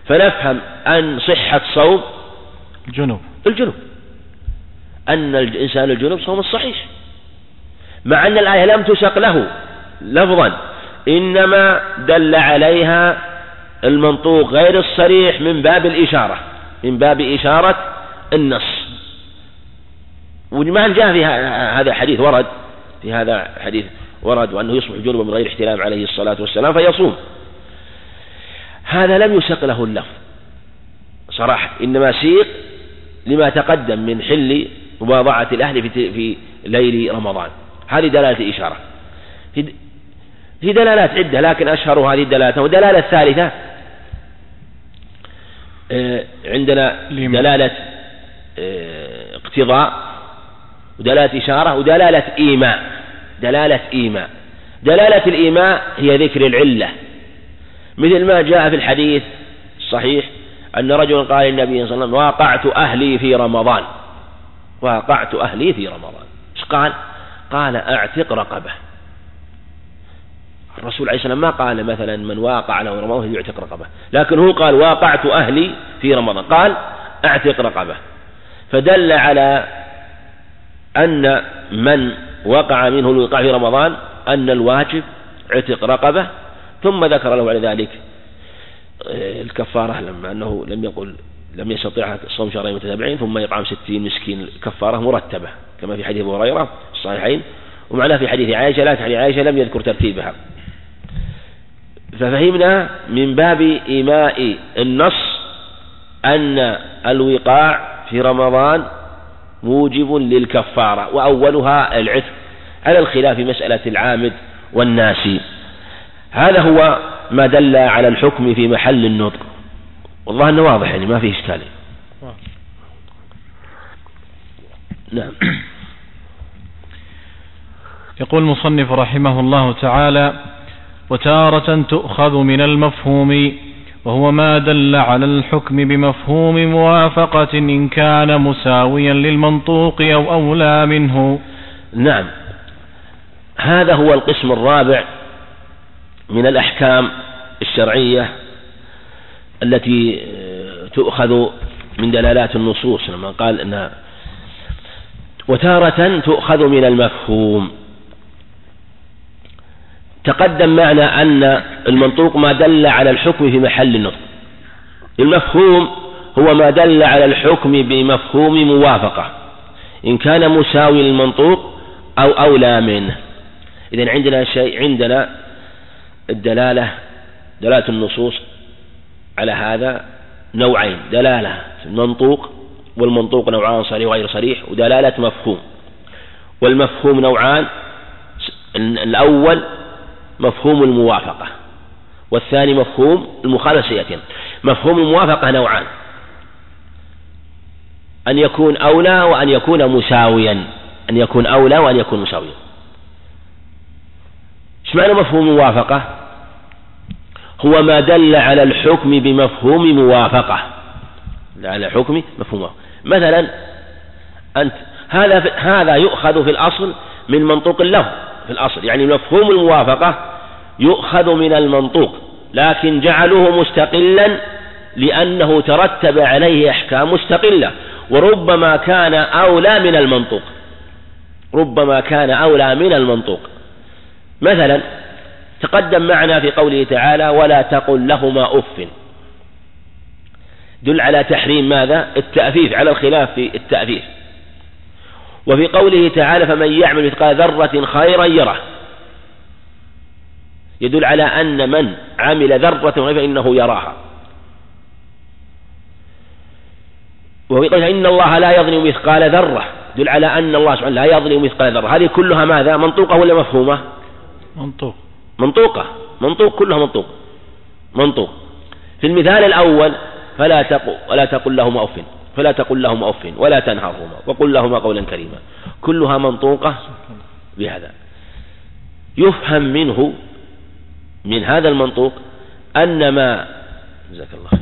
فنفهم أن صحة صوم الجنوب الجنوب. أن الإنسان الجنوب صوم الصحيح مع أن الآية لم تسق له لفظا. إنما دل عليها المنطوق غير الصريح من باب الإشارة من باب إشارة النص. وما جاء في هذا الحديث ورد في هذا الحديث ورد وأنه يصبح جنوبا من غير احتلام عليه الصلاة والسلام فيصوم. هذا لم يسق له اللفظ صراحة إنما سيق لما تقدم من حل مواضعة الأهل في ليل رمضان. هذه دلالة إشارة في دلالات عدة لكن أشهر هذه الدلالات والدلالة الثالثة آه، عندنا دلالة آه، اقتضاء ودلالة إشارة ودلالة إيماء. دلالة إيماء. دلالة الإيماء هي ذكر العلة. مثل ما جاء في الحديث الصحيح أن رجلا قال للنبي صلى الله عليه وسلم واقعت أهلي في رمضان. واقعت أهلي في رمضان. إيش قال؟ قال أعتق رقبة. الرسول عليه السلام ما قال مثلا من واقع له رمضان يعتق رقبة. لكن هو قال واقعت أهلي في رمضان. قال أعتق رقبة. فدل على أن من وقع منه الوقاع في رمضان أن الواجب عتق رقبة. ثم ذكر له على ذلك آه، الكفارة لما أنه لم يقل لم يستطيع صوم شهرين متتابعين ثم يطعم ستين مسكين. كفارة مرتبة كما في حديث أبو هريرة الصحيحين. ومعناه في حديث عائشة لا حديث عائشة لم يذكر ترتيبها. ففهمنا من باب إيماء النص أن الوقاع في رمضان موجب للكفارة وأولها العتق على الخلاف مسألة العامد والناسي هذا هو ما دل على الحكم في محل النطق. والله أنه واضح يعني ما فيه إشكال. نعم. يقول المصنف رحمه الله تعالى وتارة تؤخذ من المفهوم وهو ما دل على الحكم بمفهوم موافقة إن كان مساويا للمنطوق أو أولى منه. نعم. هذا هو القسم الرابع من الأحكام الشرعية التي تؤخذ من دلالات النصوص لما قال أنها وتارة تؤخذ من المفهوم. تقدم معنا أن المنطوق ما دل على الحكم في محل النطق. المفهوم هو ما دل على الحكم بمفهوم موافقة. إن كان مساوي للمنطوق أو أولى منه. إذا عندنا شيء عندنا الدلالة دلالة النصوص على هذا نوعين. دلالة المنطوق والمنطوق نوعان صريح وغير صريح ودلالة مفهوم. والمفهوم نوعان الأول مفهوم الموافقة والثاني مفهوم المخالفة. سيأتي مفهوم الموافقة نوعان أن يكون أولى وأن يكون مساويا أن يكون أولى وأن يكون مساويا. إيش معنى مفهوم الموافقة؟ هو ما دل على الحكم بمفهوم موافقة. على حكم مفهوم مثلا أنت هذا هذا يؤخذ في الأصل من منطوق اللفظ في الأصل. يعني مفهوم الموافقة يؤخذ من المنطوق لكن جعلوه مستقلا لأنه ترتب عليه أحكام مستقلة. وربما كان أولى من المنطوق. ربما كان أولى من المنطوق. مثلا تقدم معنا في قوله تعالى ولا تقل لهما أف دل على تحريم ماذا؟ التأفيف على الخلاف في التأفيف وفي قوله تعالى فمن يعمل مثقال ذرة خيرا يره. يدل على أن من عمل ذرة فإنه يراها. وفي قوله إن الله لا يظلم مثقال ذرة. يدل على أن الله سبحانه لا يظلم مثقال ذرة. هذه كلها ماذا؟ منطوقة ولا مفهومة؟ منطوق. منطوقة. منطوق كلها منطوق. منطوق. في المثال الأول فلا تقل ولا تقل لهما أف فلا تقل لهما أف ولا تنهرهما وقل لهما قولا كريما. كلها منطوقة بهذا. يفهم منه من هذا المنطوق أن ما جزاك الله خير.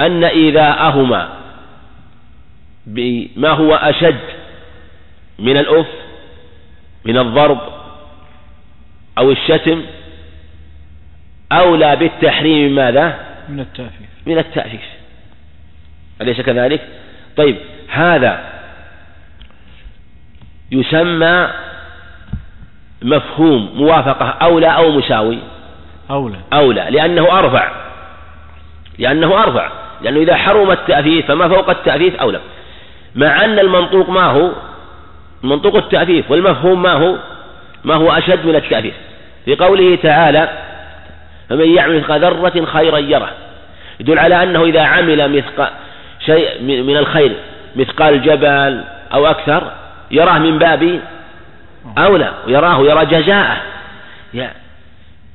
أن إيذاءهما بما هو أشد من الأف من الضرب أو الشتم أولى بالتحريم ماذا؟ من التأفيف من التأفيف أليس كذلك؟ طيب هذا يسمى مفهوم موافقة أولى أو مساوي. أولى. أولى لأنه أرفع. لأنه أرفع. لأنه إذا حرم التأفيف فما فوق التأفيف أولى. مع أن المنطوق ما هو؟ منطوق التأفيف والمفهوم ما هو؟ ما هو أشد من التأفيف في قوله تعالى فمن يعمل مثقال ذرة خيرا يره يدل على أنه إذا عمل مثقال شيء من الخير مثقال جبل أو أكثر يراه من باب أولى ويراه يرى جزاءه.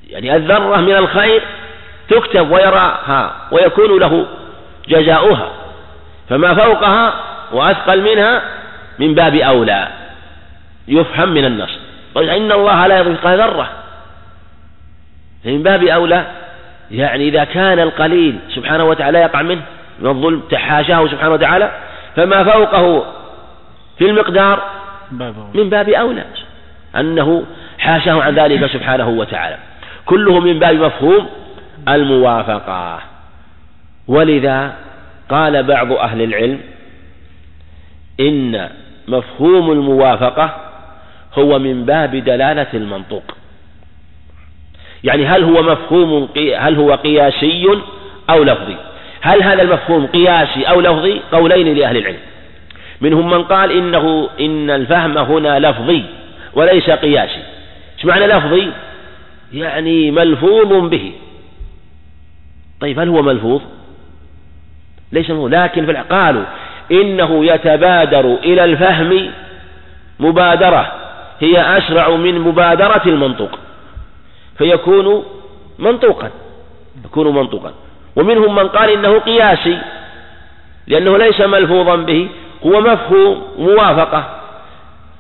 يعني الذرة من الخير تكتب ويراها ويكون له جزاؤها. فما فوقها وأثقل منها من باب أولى. يفهم من النص. طيب إن الله لا يضيق ذرة. من باب أولى يعني إذا كان القليل سبحانه وتعالى يقع منه من الظلم تحاشاه سبحانه وتعالى فما فوقه في المقدار من باب أولى أنه حاشاه عن ذلك سبحانه وتعالى. كله من باب مفهوم الموافقة. ولذا قال بعض أهل العلم إن مفهوم الموافقة هو من باب دلالة المنطوق. يعني هل هو مفهوم هل هو قياسي أو لفظي؟ هل هذا المفهوم قياسي أو لفظي؟ قولين لأهل العلم. منهم من قال إنه إن الفهم هنا لفظي وليس قياسي. إيش معنى لفظي؟ يعني ملفوظ به. طيب هل هو ملفوظ؟ ليس ملفوظ؟ لكن في قالوا إنه يتبادر إلى الفهم مبادرة. هي أسرع من مبادرة المنطوق فيكون منطوقا. يكون منطوقا. ومنهم من قال إنه قياسي لأنه ليس ملفوظا به هو مفهوم موافقة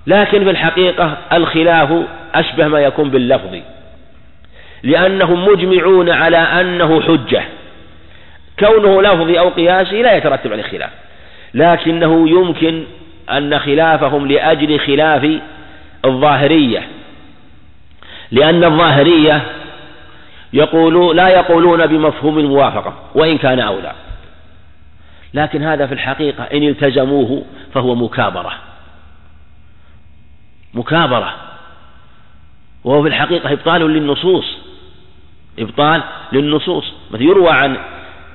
لكن في الحقيقة الخلاف أشبه ما يكون باللفظ لأنهم مجمعون على أنه حجة كونه لفظي أو قياسي لا يترتب عليه خلاف لكنه يمكن أن خلافهم لأجل خلاف الظاهرية لأن الظاهرية يقولوا لا يقولون بمفهوم الموافقة وإن كان أولى لكن هذا في الحقيقة إن التزموه فهو مكابرة. مكابرة. وهو في الحقيقة إبطال للنصوص. إبطال للنصوص. مثل يروى عن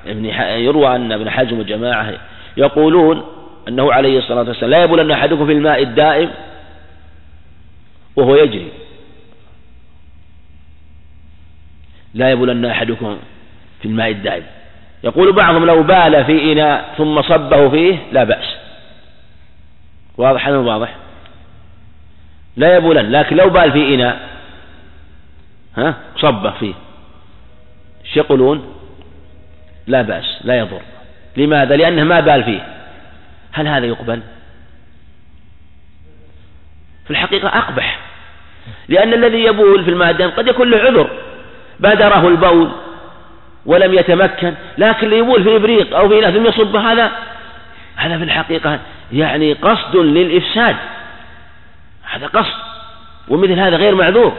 ابن يروى أن ابن حزم وجماعة يقولون أنه عليه الصلاة والسلام لا يبولن أحدكم في الماء الدائم وهو يجري. لا يبولن أحدكم في الماء الدائم. يقول بعضهم لو بال في إناء ثم صبه فيه لا بأس. واضح هذا واضح؟ لا يبولن لكن لو بال في إناء ها صبه فيه إيش يقولون؟ لا بأس لا يضر. لماذا؟ لأنه ما بال فيه. هل هذا يقبل؟ في الحقيقة أقبح. لأن الذي يبول في الماء قد يكون له عذر. بادره البول ولم يتمكن لكن اللي يبول في إبريق أو في إناء ثم يصب هذا هذا في الحقيقة يعني قصد للإفساد. هذا قصد ومثل هذا غير معذور.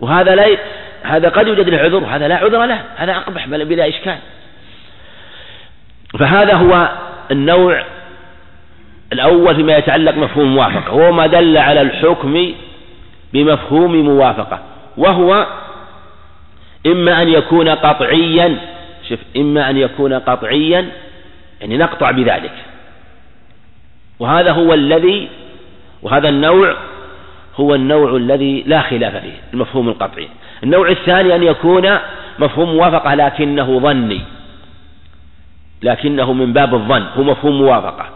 وهذا لا هذا قد يوجد له عذر وهذا لا عذر له هذا أقبح بلا إشكال. فهذا هو النوع الأول فيما يتعلق مفهوم الموافقة وهو ما دل على الحكم بمفهوم موافقة وهو إما أن يكون قطعيا شوف إما أن يكون قطعيا يعني نقطع بذلك. وهذا هو الذي وهذا النوع هو النوع الذي لا خلاف فيه المفهوم القطعي. النوع الثاني أن يكون مفهوم موافقة لكنه ظني. لكنه من باب الظن هو مفهوم موافقة.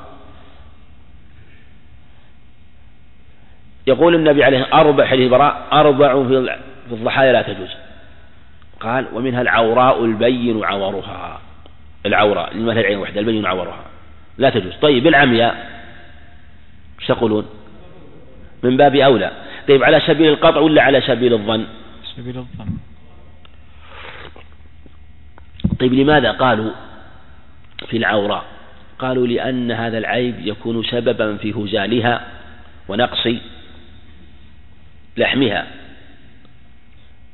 يقول النبي عليه أربع حديث براء أربع في الضحايا لا تجوز. قال ومنها العوراء البين عورها. العوراء لمثل العين وحده البين عورها. لا تجوز. طيب العمياء إيش تقولون من باب أولى. طيب على سبيل القطع ولا على سبيل الظن؟ سبيل الظن. طيب لماذا قالوا في العوراء؟ قالوا لأن هذا العيب يكون سببا في هزالها ونقص لحمها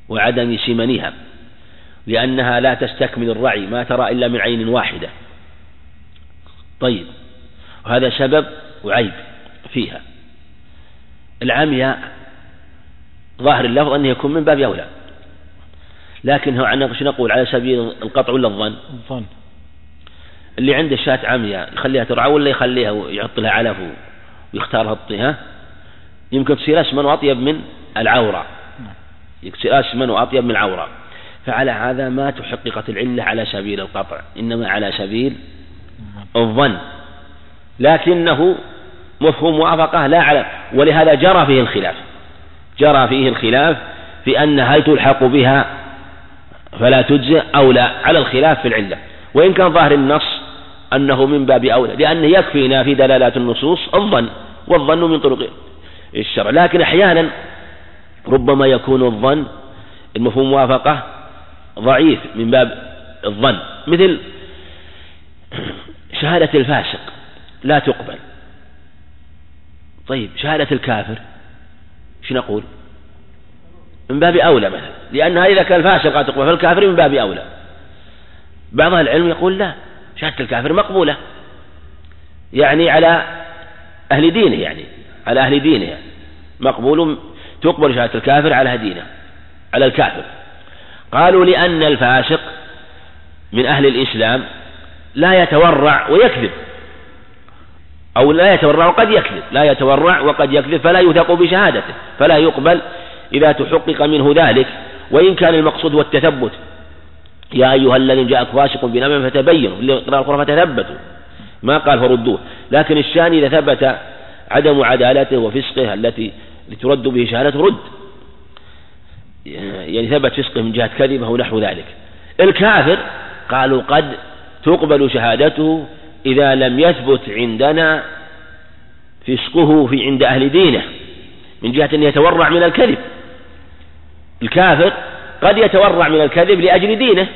وعدم سمنها. لأنها لا تستكمل الرعي ما ترى إلا من عين واحدة. طيب وهذا سبب وعيب فيها. العمياء ظاهر اللفظ أنه يكون من باب أولى. لكن هو عنا شو نقول على سبيل القطع ولا الظن؟ الظن. اللي عنده شاة عمياء يخليها ترعى ولا يخليها ويحط لها علف ويختارها الطيها يمكن تصير أسمن وأطيب من العورة. يصير أسمن وأطيب من العورة. فعلى هذا ما تحققت العلة على سبيل القطع إنما على سبيل الظن. لكنه مفهوم موافقة لا على ولهذا جرى فيه الخلاف. جرى فيه الخلاف في أن هل تلحق بها فلا تجزئ أو لا على الخلاف في العلة. وإن كان ظاهر النص أنه من باب أولى لأنه يكفينا في دلالات النصوص الظن والظن من طرق الشرع. لكن أحيانا ربما يكون الظن المفهوم موافقة ضعيف من باب الظن. مثل شهادة الفاسق لا تقبل. طيب شهادة الكافر شو نقول؟ من باب أولى مثلا. لأنها إذا كان فاسق لا تقبل فالكافر من باب أولى. بعض العلم يقول لا شهادة الكافر مقبولة. يعني على أهل دينه يعني على أهل دينه يعني. مقبول تقبل شهادة الكافر على دينه على الكافر. قالوا لأن الفاسق من أهل الإسلام لا يتورع ويكذب. أو لا يتورع وقد يكذب. لا يتورع وقد يكذب فلا يوثق بشهادته فلا يقبل إذا تحقق منه ذلك. وإن كان المقصود هو التثبت. يا أيها الذين جاءك فاسق بنبأ فتبينوا اللي قراءة القرآن فتثبتوا. ما قال فردوه. لكن الشان إذا ثبت عدم عدالته وفسقه التي ترد به شهادته رد. يعني ثبت فسقه من جهة كذبة ونحو ذلك. الكافر قالوا قد تقبل شهادته إذا لم يثبت عندنا فسقه في عند أهل دينه من جهة أن يتورع من الكذب. الكافر قد يتورع من الكذب لأجل دينه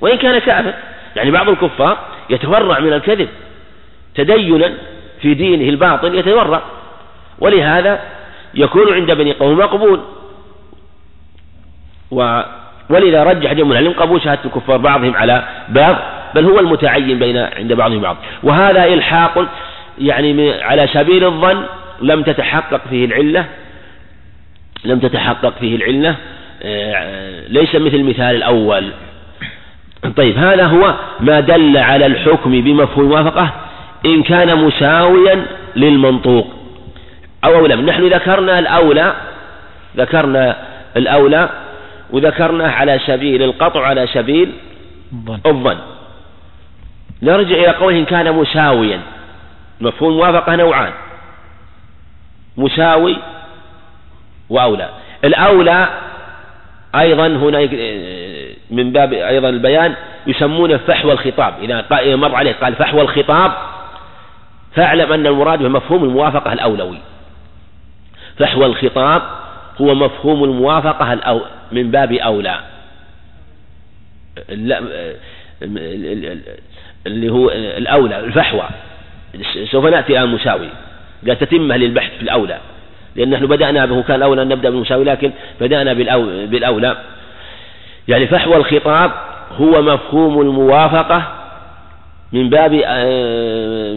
وإن كان كافر يعني بعض الكفار يتورع من الكذب تدينا في دينه الباطل يتورع ولهذا يكون عند بني قوم مقبول. و ولذا رجح جمهور العلم قبول شهادة الكفار بعضهم على بعض بل هو المتعين بين عند بعضهم بعض وهذا إلحاق يعني على سبيل الظن لم تتحقق فيه العلة لم تتحقق فيه العلة آه، ليس مثل المثال الأول. طيب هذا هو ما دل على الحكم بمفهوم الموافقة إن كان مساويا للمنطوق أو أولى. نحن ذكرنا الأولى ذكرنا الأولى وذكرناه على سبيل القطع على سبيل الظن. نرجع إلى قوله إن كان مساويا. مفهوم الموافقة نوعان. مساوي وأولى. الأولى أيضا هنا من باب أيضا البيان يسمونه فحوى الخطاب. إذا مر عليه قال فحوى الخطاب فاعلم أن المراد بمفهوم الموافقة الأولوي. فحوى الخطاب هو مفهوم الموافقة من باب أولى. اللي هو الأولى الفحوى. سوف نأتي الآن مساوي قال تتمة للبحث في الأولى لأن نحن بدأنا به كان الأولى أن نبدأ بالمساوي لكن بدأنا بالأولى. يعني فحوى الخطاب هو مفهوم الموافقة من باب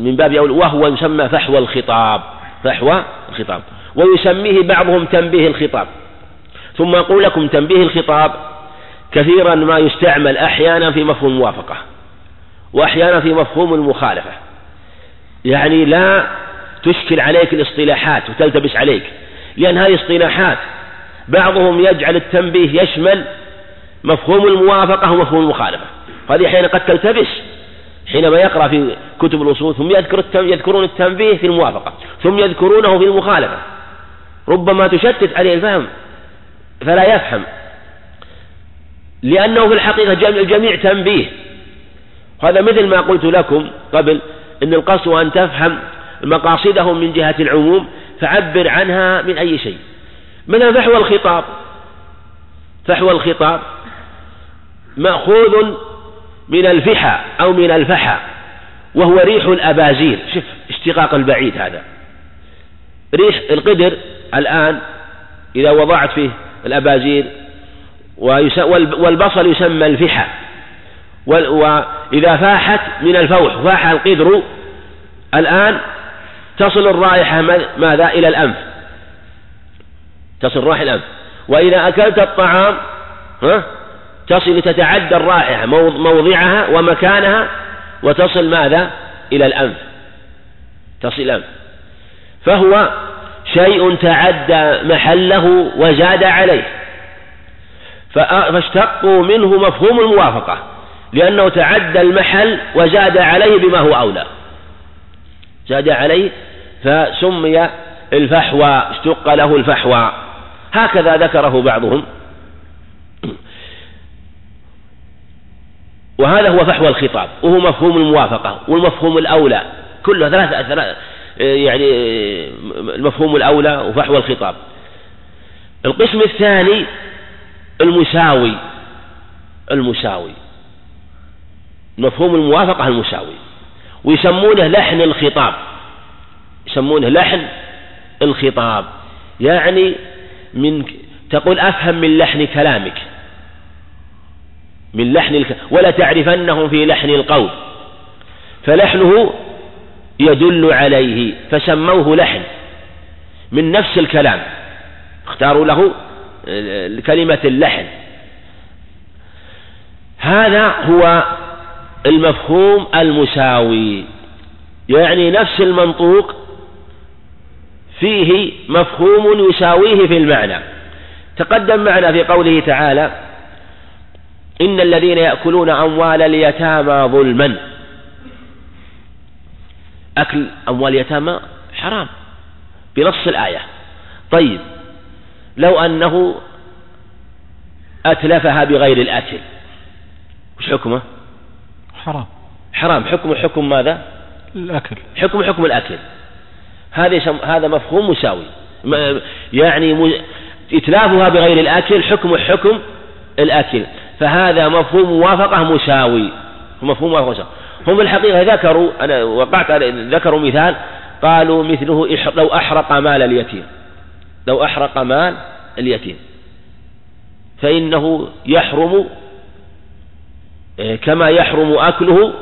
من باب أولى وهو يسمى فحوى الخطاب. فحوى الخطاب. ويسميه بعضهم تنبيه الخطاب. ثم أقول لكم تنبيه الخطاب كثيرا ما يستعمل أحيانا في مفهوم الموافقة وأحيانا في مفهوم المخالفة. يعني لا تشكل عليك الاصطلاحات وتلتبس عليك لأن هذه اصطلاحات بعضهم يجعل التنبيه يشمل مفهوم الموافقة ومفهوم المخالفة. هذه أحيانا قد تلتبس حينما يقرأ في كتب الأصول ثم يذكر يذكرون التنبيه في الموافقة ثم يذكرونه في المخالفة. ربما تشتت عليه الفهم فلا يفهم. لأنه في الحقيقة الجميع تنبيه. هذا مثل ما قلت لكم قبل أن القصد أن تفهم مقاصدهم من جهة العموم فعبر عنها من أي شيء. مثلا فحوى الخطاب. فحوى الخطاب مأخوذ من الفحى أو من الفحى وهو ريح الأبازير. شوف اشتقاق البعيد هذا. ريح القدر الآن إذا وضعت فيه الأبازير والبصل يسمى الفحى. وإذا فاحت من الفوح فاح القدر الآن تصل الرائحة ماذا إلى الأنف؟ تصل رائحة الأنف. وإذا أكلت الطعام ها تصل تتعدى الرائحة موضعها ومكانها وتصل ماذا؟ إلى الأنف. تصل الأنف. فهو شيء تعدى محله وزاد عليه. فاشتقوا منه مفهوم الموافقة لأنه تعدى المحل وزاد عليه بما هو أولى. زاد عليه فسمي الفحوى اشتق له الفحوى. هكذا ذكره بعضهم. وهذا هو فحوى الخطاب وهو مفهوم الموافقة والمفهوم الأولى. كله ثلاثة يعني المفهوم الأولى وفحوى الخطاب. القسم الثاني المساوي المساوي. مفهوم الموافقة المساوي. ويسمونه لحن الخطاب. يسمونه لحن الخطاب. يعني من تقول أفهم من لحن كلامك. من لحن. ولا تعرفنهم في لحن القول. فلحنه يدل عليه فسموه لحن من نفس الكلام اختاروا له كلمة اللحن. هذا هو المفهوم المساوي يعني نفس المنطوق فيه مفهوم يساويه في المعنى. تقدم معنا في قوله تعالى إن الذين يأكلون أموال اليتامى ظلما أكل أموال اليتامى حرام بنص الآية. طيب لو أنه أتلفها بغير الأكل وش حكمه؟ حرام. حرام. حكم حكم ماذا؟ الأكل. حكم حكم الأكل. هذا هذا مفهوم مساوي. يعني إتلافها بغير الأكل حكم حكم الأكل. فهذا مفهوم موافقة مساوي. مفهوم موافقة مساوي. هم الحقيقة ذكروا أنا وقعت ذكروا مثال قالوا مثله لو أحرق مال اليتيم لو أحرق مال اليتيم فإنه يحرم آه، كما يحرم أكله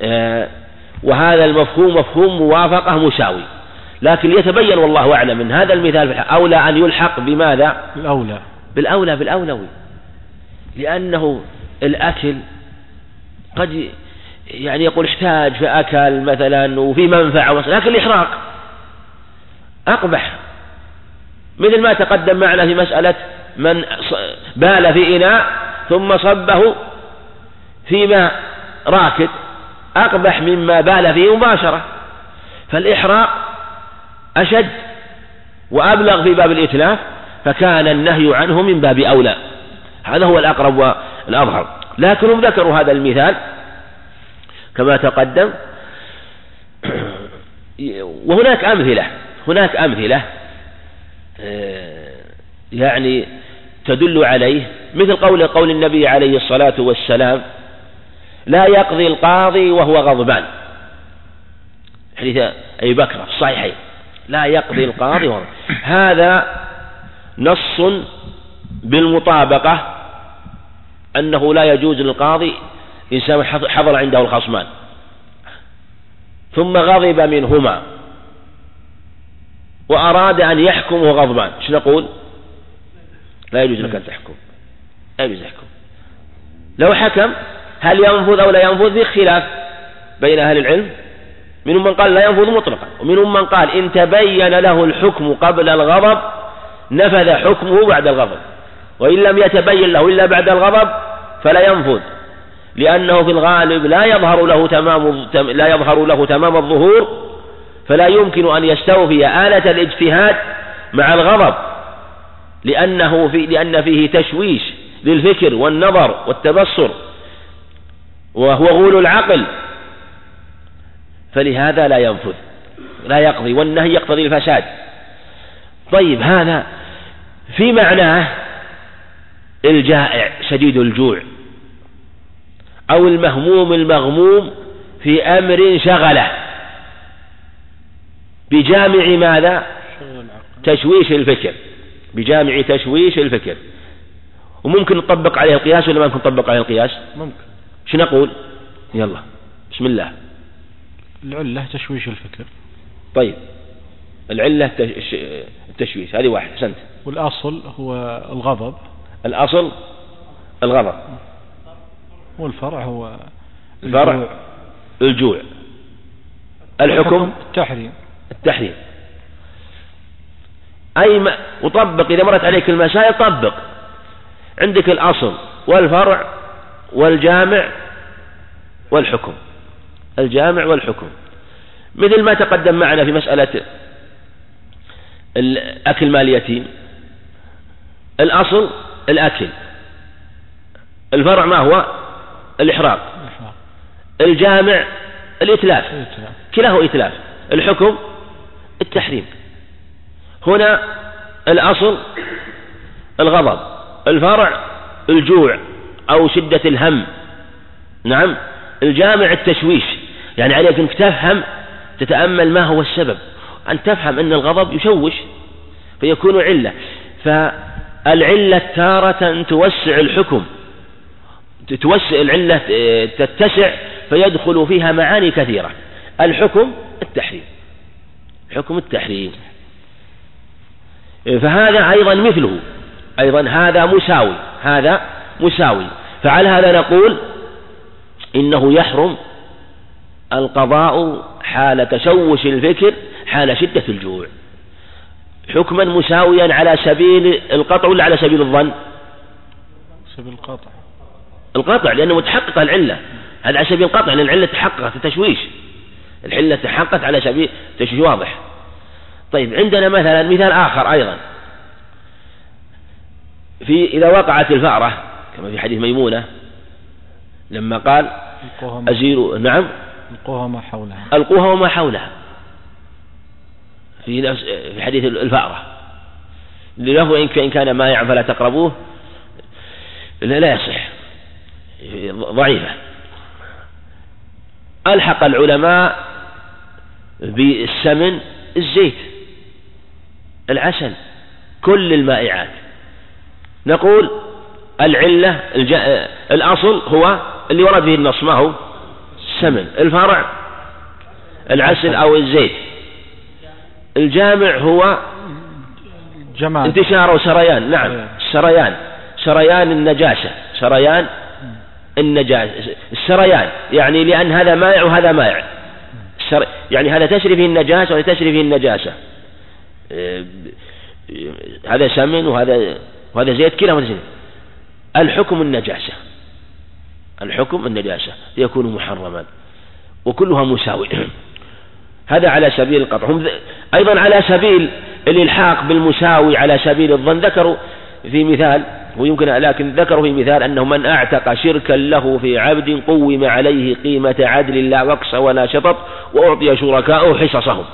آه، وهذا المفهوم مفهوم موافقة مساوي لكن يتبين والله أعلم من هذا المثال أولى أن يلحق بماذا؟ بالأولى بالأولى بالأولوي لأنه الأكل قد يعني يقول احتاج فأكل مثلا وفي منفعة لكن الإحراق أقبح. مثل ما تقدم معنا في مسألة من بال في إناء ثم صبه في ماء راكد أقبح مما بال فيه مباشرة. فالإحراق أشد وأبلغ في باب الإتلاف فكان النهي عنه من باب أولى. هذا هو الأقرب والأظهر. لكنهم ذكروا هذا المثال كما تقدم وهناك أمثلة هناك أمثلة آه، يعني تدل عليه مثل قول قول النبي عليه الصلاة والسلام لا يقضي القاضي وهو غضبان. حديث أبي بكر الصحيحين لا يقضي القاضي وهو هذا نص بالمطابقة أنه لا يجوز للقاضي إنسان حضر عنده الخصمان. ثم غضب منهما. وأراد أن يحكم غضبان. إيش نقول؟ لا يجوز لك أن تحكم. لا يجوز يحكم لو حكم هل ينفذ أو لا ينفذ؟ في خلاف بين أهل العلم. منهم من قال لا ينفذ مطلقا. ومنهم من قال إن تبين له الحكم قبل الغضب نفذ حكمه بعد الغضب. وإن لم يتبين له إلا بعد الغضب فلا ينفذ. لأنه في الغالب لا يظهر له تمام لا يظهر له تمام الظهور فلا يمكن أن يستوفي آلة الاجتهاد مع الغضب لأنه في لأن فيه تشويش للفكر والنظر والتبصر وهو غول العقل فلهذا لا ينفذ لا يقضي والنهي يقتضي الفساد. طيب هذا في معناه الجائع شديد الجوع. أو المهموم المغموم في أمر شغله. بجامع ماذا؟ تشويش الفكر. بجامع تشويش الفكر. وممكن نطبق عليه القياس ولا ما ممكن نطبق عليه القياس؟ ممكن. شو نقول؟ يلا. بسم الله. العلة تشويش الفكر. طيب. العلة التشويش. هذه واحدة. سنت والأصل هو الغضب. الأصل الغضب. والفرع هو الفرع الجوع. الحكم؟ التحريم. التحريم. أي ما وطبق إذا مرت عليك المسائل طبق. عندك الأصل والفرع والجامع والحكم. الجامع والحكم. مثل ما تقدم معنا في مسألة أكل مال اليتيم. الأصل الأكل. الفرع ما هو؟ الإحراق. الجامع الإتلاف. كلاه إتلاف. الحكم التحريم. هنا الأصل الغضب. الفرع الجوع أو شدة الهم. نعم. الجامع التشويش. يعني عليك أنك تفهم تتأمل ما هو السبب. أن تفهم أن الغضب يشوش فيكون علة. فالعلة تارة توسع الحكم. توسع العلة تتسع فيدخل فيها معاني كثيرة. الحكم التحريم. حكم التحريم. فهذا أيضا مثله. أيضا هذا مساوي. هذا مساوي. فعلى هذا نقول إنه يحرم القضاء حال تشوش الفكر حال شدة الجوع. حكما مساويا على سبيل القطع ولا على سبيل الظن؟ سبيل القطع. القطع لأنه متحقق العلة. هذا على سبيل القطع لأن العلة تحققت التشويش العلة تحققت على سبيل تشويش واضح. طيب عندنا مثلا مثال آخر أيضا. في إذا وقعت الفأرة كما في حديث ميمونة لما قال أزير نعم؟ ألقوها ما حولها. ألقوها وما حولها. في نفس في حديث الفأرة. له إن كان مائعا فلا تقربوه لا, لا يصح. ضعيفة. ألحق العلماء بالسمن الزيت العسل كل المائعات. نقول العلة الأصل هو اللي ورد به النص ما هو؟ السمن. الفرع العسل أو الزيت. الجامع هو انتشار وسريان. نعم. سريان. سريان النجاسة. سريان النجاسة السريان يعني لأن هذا مائع وهذا مائع. يعني هذا تسري فيه النجاسة وهذا تسري فيه النجاسة. إيه، هذا سمن وهذا وهذا زيت زيت الحكم النجاسة. الحكم النجاسة. يكون محرما. وكلها مساوي هذا على سبيل القطع. هم أيضا على سبيل الإلحاق بالمساوي على سبيل الظن. ذكروا في مثال ويمكن لكن ذكروا في مثال أنه من أعتق شركا له في عبد قوم عليه قيمة عدل لا وقص ولا شطط وأعطي شركاءه حصصهم.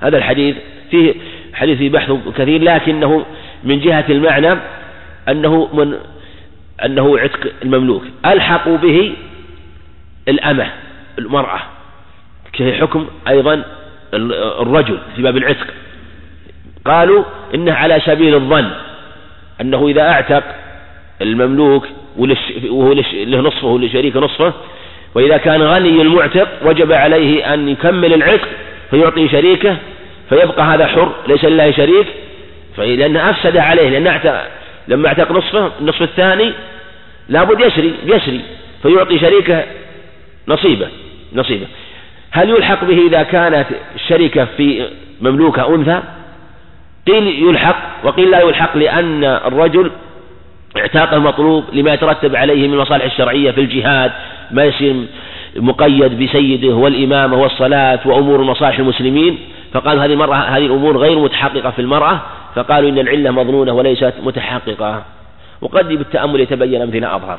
هذا الحديث فيه حديث في بحث كثير لكنه من جهة المعنى أنه من أنه عتق المملوك. ألحقوا به الأمة المرأة كحكم أيضا الرجل في باب العتق. قالوا إنه على سبيل الظن. أنه إذا أعتق المملوك وهو له نصفه ولشريك نصفه وإذا كان غني المعتق وجب عليه أن يكمل العتق فيعطي شريكه فيبقى هذا حر ليس لله شريك. لأنه أفسد عليه لأن اعتق لما أعتق نصفه النصف الثاني لابد يسري يسري فيعطي شريكه نصيبه نصيبه. هل يلحق به إذا كانت الشركة في مملوكة أنثى؟ قيل يلحق وقيل لا يلحق لأن الرجل اعتاق المطلوب لما يترتب عليه من المصالح الشرعية في الجهاد ما يصير مقيد بسيده والإمامة والصلاة وأمور مصالح المسلمين. فقالوا هذه المرأة هذه الأمور غير متحققة في المرأة. فقالوا إن العلة مظنونة وليست متحققة. وقد بالتأمل يتبين مثل أظهر.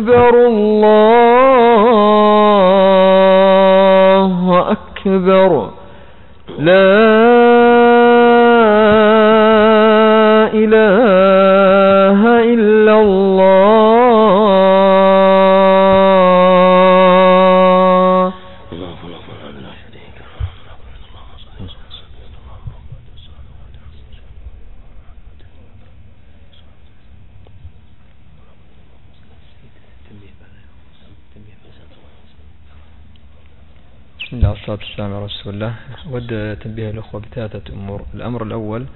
أكبر الله أكبر. أود تنبيه الأخوة بثلاثة أمور. الأمر الأول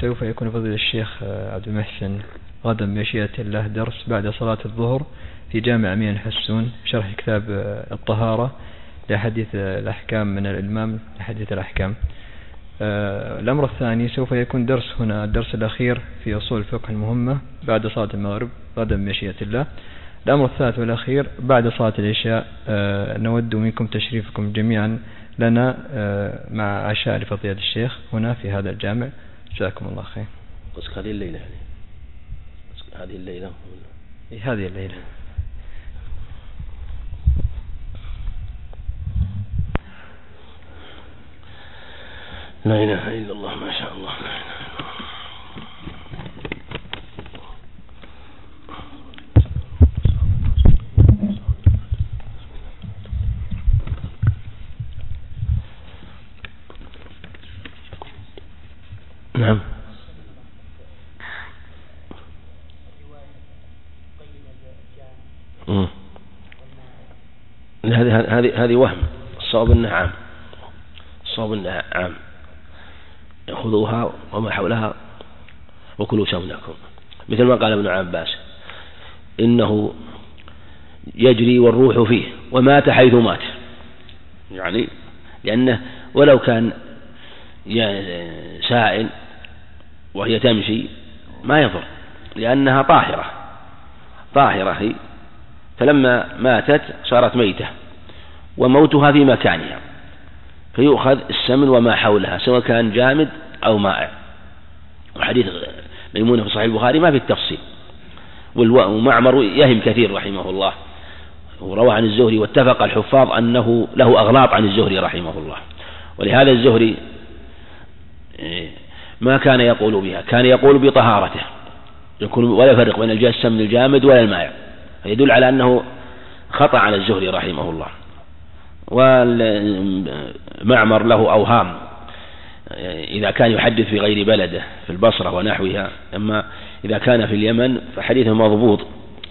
سوف يكون فضيلة الشيخ آه، عبد المحسن غدا بمشيئة الله درس بعد صلاة الظهر في جامع أمين حسون شرح كتاب آه، الطهارة لحديث آه، الأحكام من الإمام لحديث الأحكام. الأمر الثاني سوف يكون درس هنا الدرس الأخير في أصول الفقه المهمة بعد صلاة المغرب غدا بمشيئة الله. الأمر الثالث والأخير بعد صلاة العشاء نود منكم تشريفكم جميعا. لنا آه، مع عشاء لفضيلة الشيخ هنا في هذا الجامع. جزاكم الله خير. قصدك هذه الليلة يعني. هذه الليلة. هذه الليلة. لا إله إلا الله ما شاء الله لا إله إلا الله نعم. هذه هذه هذه وهم. الصواب انه عام. الصواب انه عام. خذوها وما حولها وكلوا شملكم مثل ما قال ابن عباس إنه يجري والروح فيه ومات حيث مات. يعني؟ لأنه ولو كان يعني سائل وهي تمشي ما يضر لأنها طاهرة. طاهرة هي. فلما ماتت صارت ميتة وموتها في مكانها. فيؤخذ السمن وما حولها سواء كان جامد أو مائع. وحديث ميمونة في صحيح البخاري ما في التفصيل. ومعمر يهم كثير رحمه الله. وروى عن الزهري واتفق الحفاظ أنه له أغلاط عن الزهري رحمه الله. ولهذا الزهري ما كان يقول بها كان يقول بطهارته يكون ولا يفرق بين السمن الجامد ولا المائع يدل على أنه خطأ على الزهري رحمه الله. والمعمر له أوهام إذا كان يحدث في غير بلده في البصرة ونحوها أما إذا كان في اليمن فحديثه مضبوط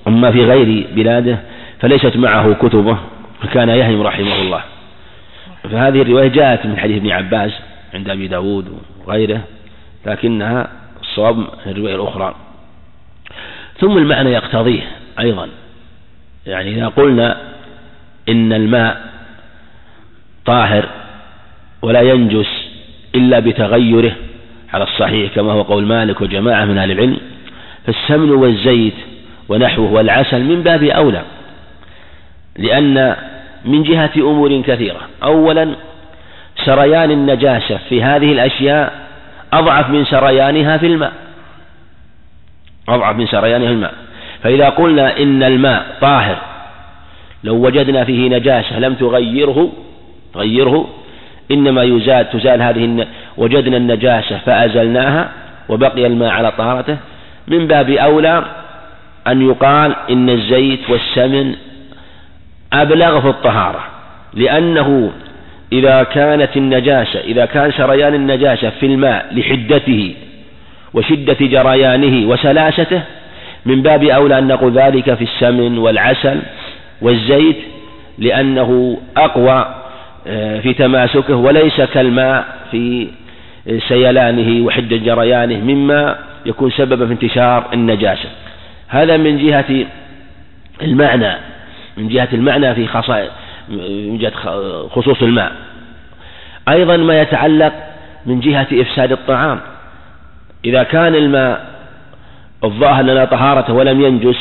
أما في غير بلاده فليست معه كتبه فكان يهم رحمه الله. فهذه الرواية جاءت من حديث ابن عباس عند أبي داود وغيره. لكنها الصواب الرواية الأخرى. ثم المعنى يقتضيه أيضا. يعني إذا قلنا إن الماء طاهر ولا ينجس إلا بتغيره على الصحيح كما هو قول مالك وجماعة من أهل العلم فالسمن والزيت ونحوه والعسل من باب أولى لأن من جهة أمور كثيرة. أولا سريان النجاسة في هذه الأشياء أضعف من سريانها في الماء. أضعف من سريانها في الماء. فإذا قلنا إن الماء طاهر لو وجدنا فيه نجاسة لم تغيره غيره إنما يزاد تزال هذه وجدنا النجاسة فأزلناها وبقي الماء على طهارته. من باب أولى أن يقال إن الزيت والسمن أبلغ في الطهارة لأنه إذا كانت النجاسة إذا كان سريان النجاسة في الماء لحدته وشدة جريانه وسلاسته من باب أولى أن نقول ذلك في السمن والعسل والزيت لأنه أقوى آه، في تماسكه وليس كالماء في سيلانه وحدة جريانه مما يكون سببا في انتشار النجاسة هذا من جهة المعنى من جهة المعنى في خصائص. جهة خصوص الماء. أيضا ما يتعلق من جهة إفساد الطعام. إذا كان الماء الظاهر لنا طهارته ولم ينجس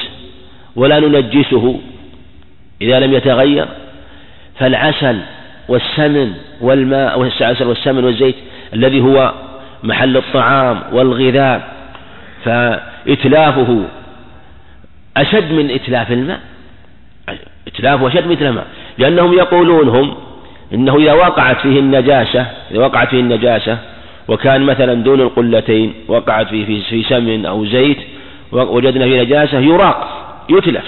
ولا ننجسه إذا لم يتغير فالعسل والسمن والماء والعسل والسمن والزيت الذي هو محل الطعام والغذاء فإتلافه أشد من إتلاف الماء. إتلافه أشد من إتلاف الماء. لأنهم يقولون هم إنه إذا وقعت فيه النجاسة إذا وقعت فيه النجاسة وكان مثلا دون القلتين وقعت فيه في, في سمن أو زيت وجدنا فيه نجاسة يراق يتلف.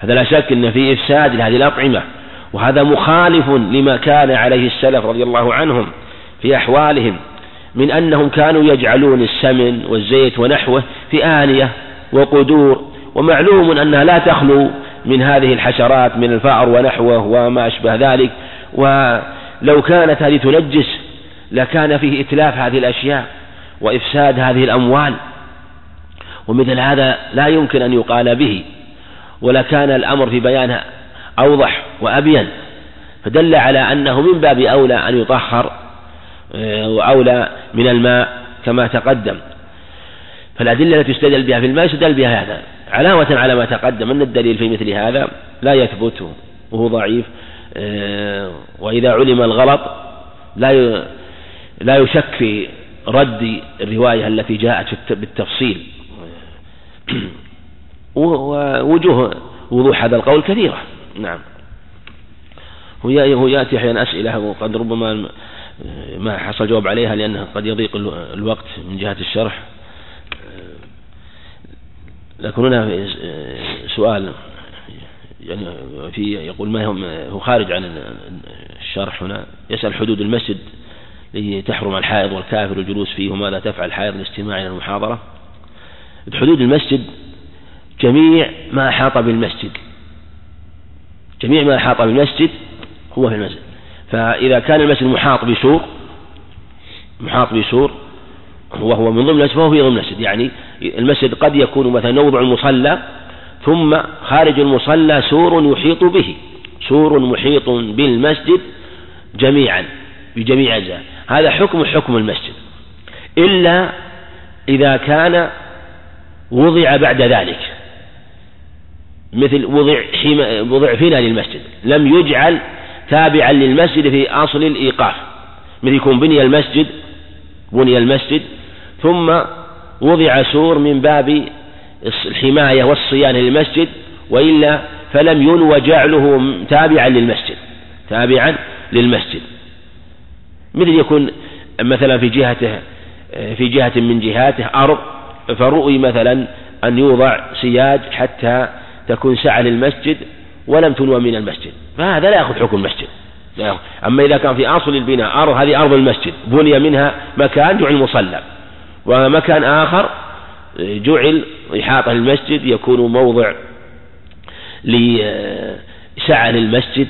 هذا لا شك أن فيه إفساد لهذه الأطعمة. وهذا مخالف لما كان عليه السلف رضي الله عنهم في أحوالهم من أنهم كانوا يجعلون السمن والزيت ونحوه في آنية وقدور ومعلوم أنها لا تخلو من هذه الحشرات من الفأر ونحوه وما أشبه ذلك. ولو كانت هذه تنجس لكان فيه إتلاف هذه الأشياء وإفساد هذه الأموال. ومثل هذا لا يمكن أن يقال به. ولكان الأمر في بيانها أوضح وأبين. فدل على أنه من باب أولى أن يطهر آه، وأولى من الماء كما تقدم. فالأدلة التي يستدل بها في الماء يستدل بها هذا. علاوة على ما تقدم أن الدليل في مثل هذا لا يثبت وهو ضعيف آه، وإذا علم الغلط لا لا يشك في رد الرواية التي جاءت بالتفصيل. ووجوه وضوح هذا القول كثيرة. نعم. هو يأتي أحيانا أسئلة وقد ربما ما حصل جواب عليها لأنه قد يضيق الوقت من جهة الشرح. لكن هنا سؤال يعني في يقول ما هو خارج عن الشرح هنا يسأل حدود المسجد لتحرم الحائض والكافر الجلوس فيه وماذا تفعل الحائض الاستماع إلى المحاضرة. حدود المسجد جميع ما أحاط بالمسجد جميع ما أحاط بالمسجد هو في المسجد. فإذا كان المسجد محاط بسور محاط بسور وهو من ضمن المسجد فهو في ضمن المسجد. يعني المسجد قد يكون مثلا موضع المصلى ثم خارج المصلى سور يحيط به. سور محيط بالمسجد جميعا بجميع أجزاء. هذا حكم حكم المسجد. إلا إذا كان وضع بعد ذلك. مثل وضع وضع فينا للمسجد لم يجعل تابعا للمسجد في أصل الإيقاف. مثل يكون بني المسجد بني المسجد ثم وضع سور من باب الحماية والصيانة للمسجد وإلا فلم ينوى جعله تابعا للمسجد تابعا للمسجد. مثل يكون مثلا في جهته في جهة من جهاته أرض فرؤي مثلا أن يوضع سياج حتى تكون سعة للمسجد ولم تنوى من المسجد. فهذا لا يأخذ حكم المسجد. أما إذا كان في أصل البناء أرض هذه أرض المسجد بني منها مكان جعل مصلى ومكان آخر جعل إحاطة المسجد يكون موضع لسعة للمسجد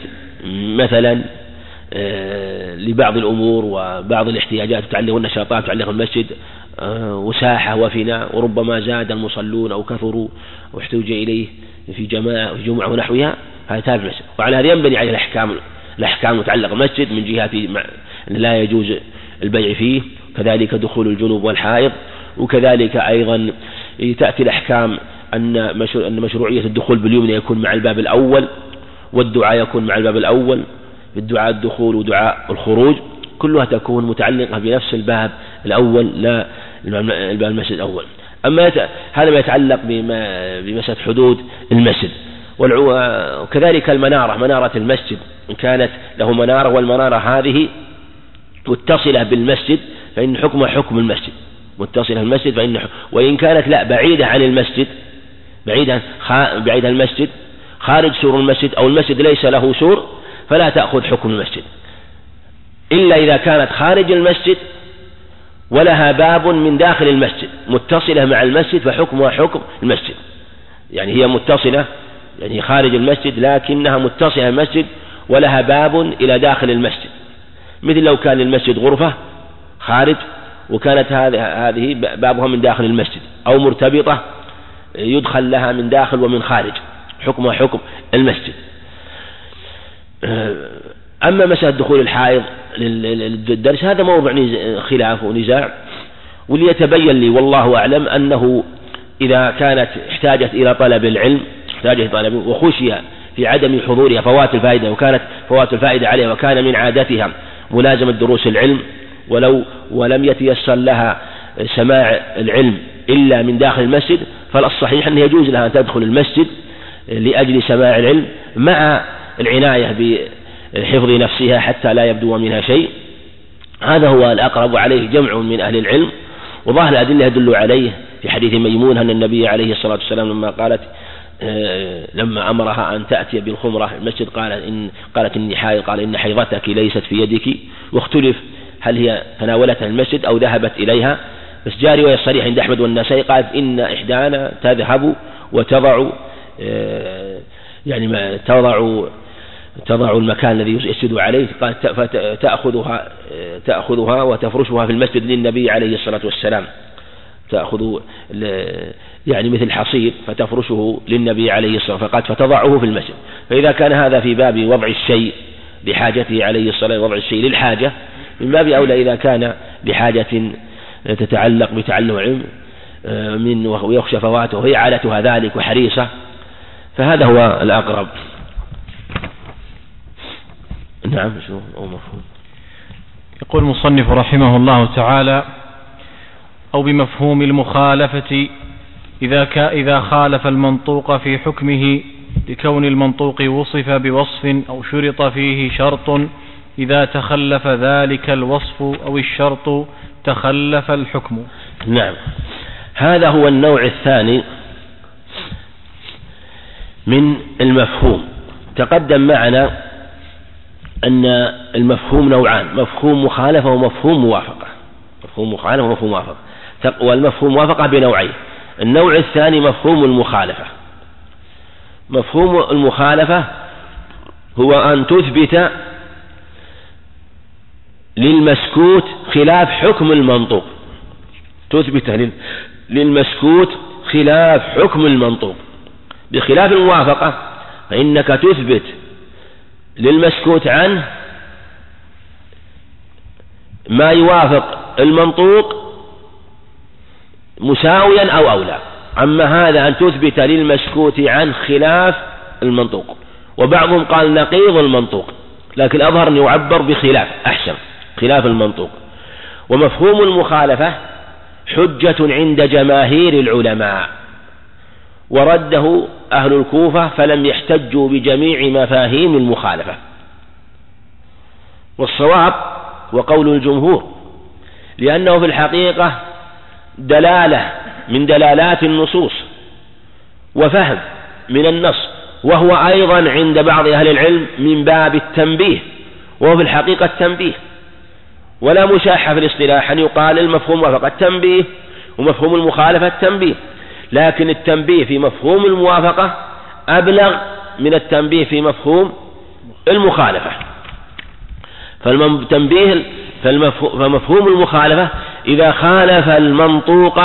مثلا لبعض الأمور وبعض الاحتياجات تتعلق والنشاطات تتعلق المسجد وساحة وفناء وربما زاد المصلون أو كثروا واحتوج إليه في جماعة في جمعة ونحوها هذا تابع المسجد. وعلى هذا ينبني عليه الأحكام الأحكام المتعلقة بالمسجد من جهة لا يجوز البيع فيه. كذلك دخول الجنوب والحائض وكذلك أيضا تأتي الأحكام أن مشروعية الدخول باليمنى يكون مع الباب الأول والدعاء يكون مع الباب الأول بالدعاء الدخول ودعاء الخروج كلها تكون متعلقة بنفس الباب الأول لا الباب المسجد الأول. أما هذا ما يتعلق بمسألة حدود المسجد. وكذلك المنارة منارة المسجد إن كانت له منارة والمنارة هذه متصلة بالمسجد فإن حكمها حكم المسجد متصلة بالمسجد فإن وإن كانت لا بعيدة عن المسجد بعيدة بعيدة عن المسجد خارج سور المسجد أو المسجد ليس له سور فلا تأخذ حكم المسجد. إلا إذا كانت خارج المسجد ولها باب من داخل المسجد متصلة مع المسجد فحكمها حكم المسجد. يعني هي متصلة يعني خارج المسجد لكنها متصلة المسجد ولها باب إلى داخل المسجد. مثل لو كان المسجد غرفة خارج وكانت هذه بابها من داخل المسجد أو مرتبطة يدخل لها من داخل ومن خارج حكمها حكم المسجد. أما مسألة دخول الحائض للدرس هذا موضوع خلاف ونزاع. وليتبين لي والله أعلم أنه إذا كانت احتاجت إلى طلب العلم احتاجت إلى طلب وخشي في عدم حضورها فوات الفائدة وكانت فوات الفائدة عليها وكان من عادتها ملازمة دروس العلم ولو ولم يتيسر لها سماع العلم إلا من داخل المسجد فالصحيح أنه يجوز لها أن تدخل المسجد لأجل سماع العلم مع العناية بحفظ نفسها حتى لا يبدو منها شيء. هذا هو الأقرب وعليه جمع من أهل العلم وظاهر الأدلة يدل عليه في حديث ميمون أن النبي عليه الصلاة والسلام لما قالت آه، لما أمرها أن تأتي بالخمرة المسجد قال إن قالت إني حائض قال إن حيضتك ليست في يدك واختلف هل هي تناولتها المسجد أو ذهبت إليها؟ بس جاري رواية صريحة عند أحمد والنسائي قال إن إحدانا تذهب وتضع آه، يعني تضع تضع المكان الذي يسجد عليه قال تأخذها تأخذها وتفرشها في المسجد للنبي عليه الصلاة والسلام. تأخذ يعني مثل حصير فتفرشه للنبي عليه الصلاة والسلام فقال فتضعه في المسجد. فإذا كان هذا في باب وضع الشيء لحاجته عليه الصلاة وضع الشيء للحاجة من باب أولى إذا كان لحاجة تتعلق بتعلم علم آه، من ويخشى فواته وهي عادتها ذلك وحريصة فهذا هو الأقرب. نعم شو أو مفهوم؟ يقول المصنف رحمه الله تعالى أو بمفهوم المخالفة إذا إذا خالف المنطوق في حكمه لكون المنطوق وصف بوصف أو شرط فيه شرط إذا تخلف ذلك الوصف أو الشرط تخلف الحكم. نعم. هذا هو النوع الثاني من المفهوم. تقدم معنا أن المفهوم نوعان مفهوم مخالفة ومفهوم موافقة. مفهوم مخالفة ومفهوم موافقة. والمفهوم موافقة بنوعين. النوع الثاني مفهوم المخالفة. مفهوم المخالفة هو أن تثبت للمسكوت خلاف حكم المنطوق. تثبت للمسكوت خلاف حكم المنطوق. بخلاف الموافقة فإنك تثبت للمسكوت عنه ما يوافق المنطوق مساويا أو أولى. أما هذا أن تثبت للمسكوت عنه خلاف المنطوق. وبعضهم قال نقيض المنطوق لكن الأظهر أن يعبر بخلاف أحسن. خلاف المنطوق. ومفهوم المخالفة حجة عند جماهير العلماء. ورده أهل الكوفة فلم يحتجوا بجميع مفاهيم المخالفة. والصواب وقول الجمهور لأنه في الحقيقة دلالة من دلالات النصوص وفهم من النص وهو أيضا عند بعض أهل العلم من باب التنبيه وهو في الحقيقة التنبيه. ولا مشاحة في الاصطلاح. أن يقال المفهوم موافقة التنبيه ومفهوم المخالفة التنبيه. لكن التنبيه في مفهوم الموافقة أبلغ من التنبيه في مفهوم المخالفة. فالتنبيه فمفهوم المخالفة إذا خالف المنطوق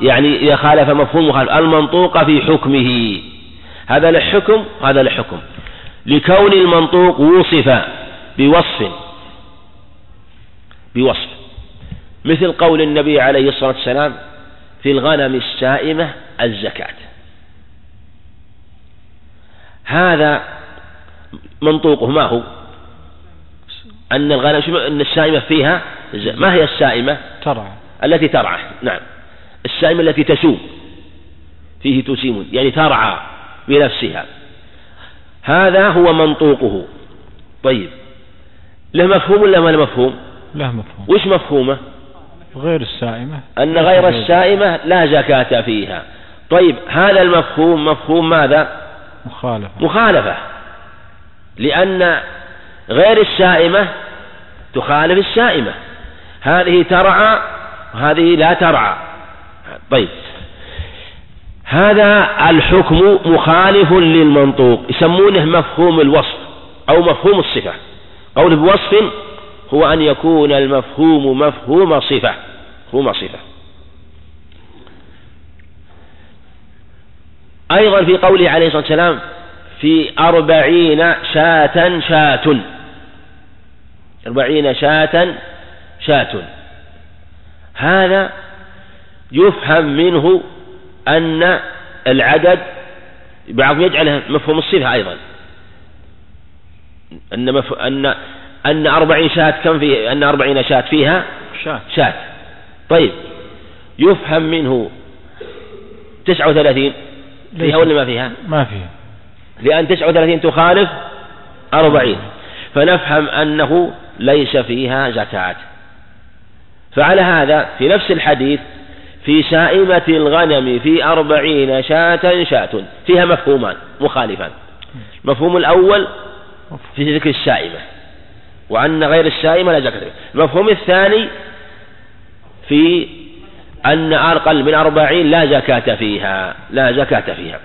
يعني إذا خالف مفهوم المخالفة المنطوق في حكمه. هذا له حكم هذا له حكم. لكون المنطوق وصف بوصف بوصف. مثل قول النبي عليه الصلاة والسلام في الغنم السائمة الزكاة. هذا منطوقه ما هو؟ أن الغنم أن السائمة فيها ما هي السائمة؟ ترعى. التي ترعى نعم. السائمة التي تسوم. فيه تسيم يعني ترعى بنفسها. هذا هو منطوقه. طيب له مفهوم ولا ما له مفهوم؟ له مفهوم. وش مفهومه؟ غير السائمة. أن غير السائمة لا زكاة فيها. طيب هذا المفهوم مفهوم ماذا؟ مخالفة. مخالفة. لأن غير السائمة تخالف السائمة. هذه ترعى وهذه لا ترعى. طيب. هذا الحكم مخالف للمنطوق. يسمونه مفهوم الوصف أو مفهوم الصفة. قول بوصف هو أن يكون المفهوم مفهوم صفة مفهوم صفة. أيضا في قوله عليه الصلاة والسلام في أربعين شاة شاة. أربعين شاة شاة. هذا يفهم منه أن العدد بعضهم يجعله مفهوم الصفة أيضا. أن مف... أن أن أربعين شاة كم في أن أربعين شاة فيها؟ شاة. شاة. طيب. يفهم منه تسعة وثلاثين. فيها ولا ما فيها؟ ما فيها. لأن تسعة وثلاثين تخالف أربعين. فنفهم أنه ليس فيها زكاة. فعلى هذا في نفس الحديث في سائمة الغنم في أربعين شاة شاة. فيها مفهومان مخالفان. المفهوم الأول في ذكر السائمة. وأن غير السائمة لا زكاة المفهوم الثاني في أن أقل من أربعين لا زكاة فيها لا زكاة فيها.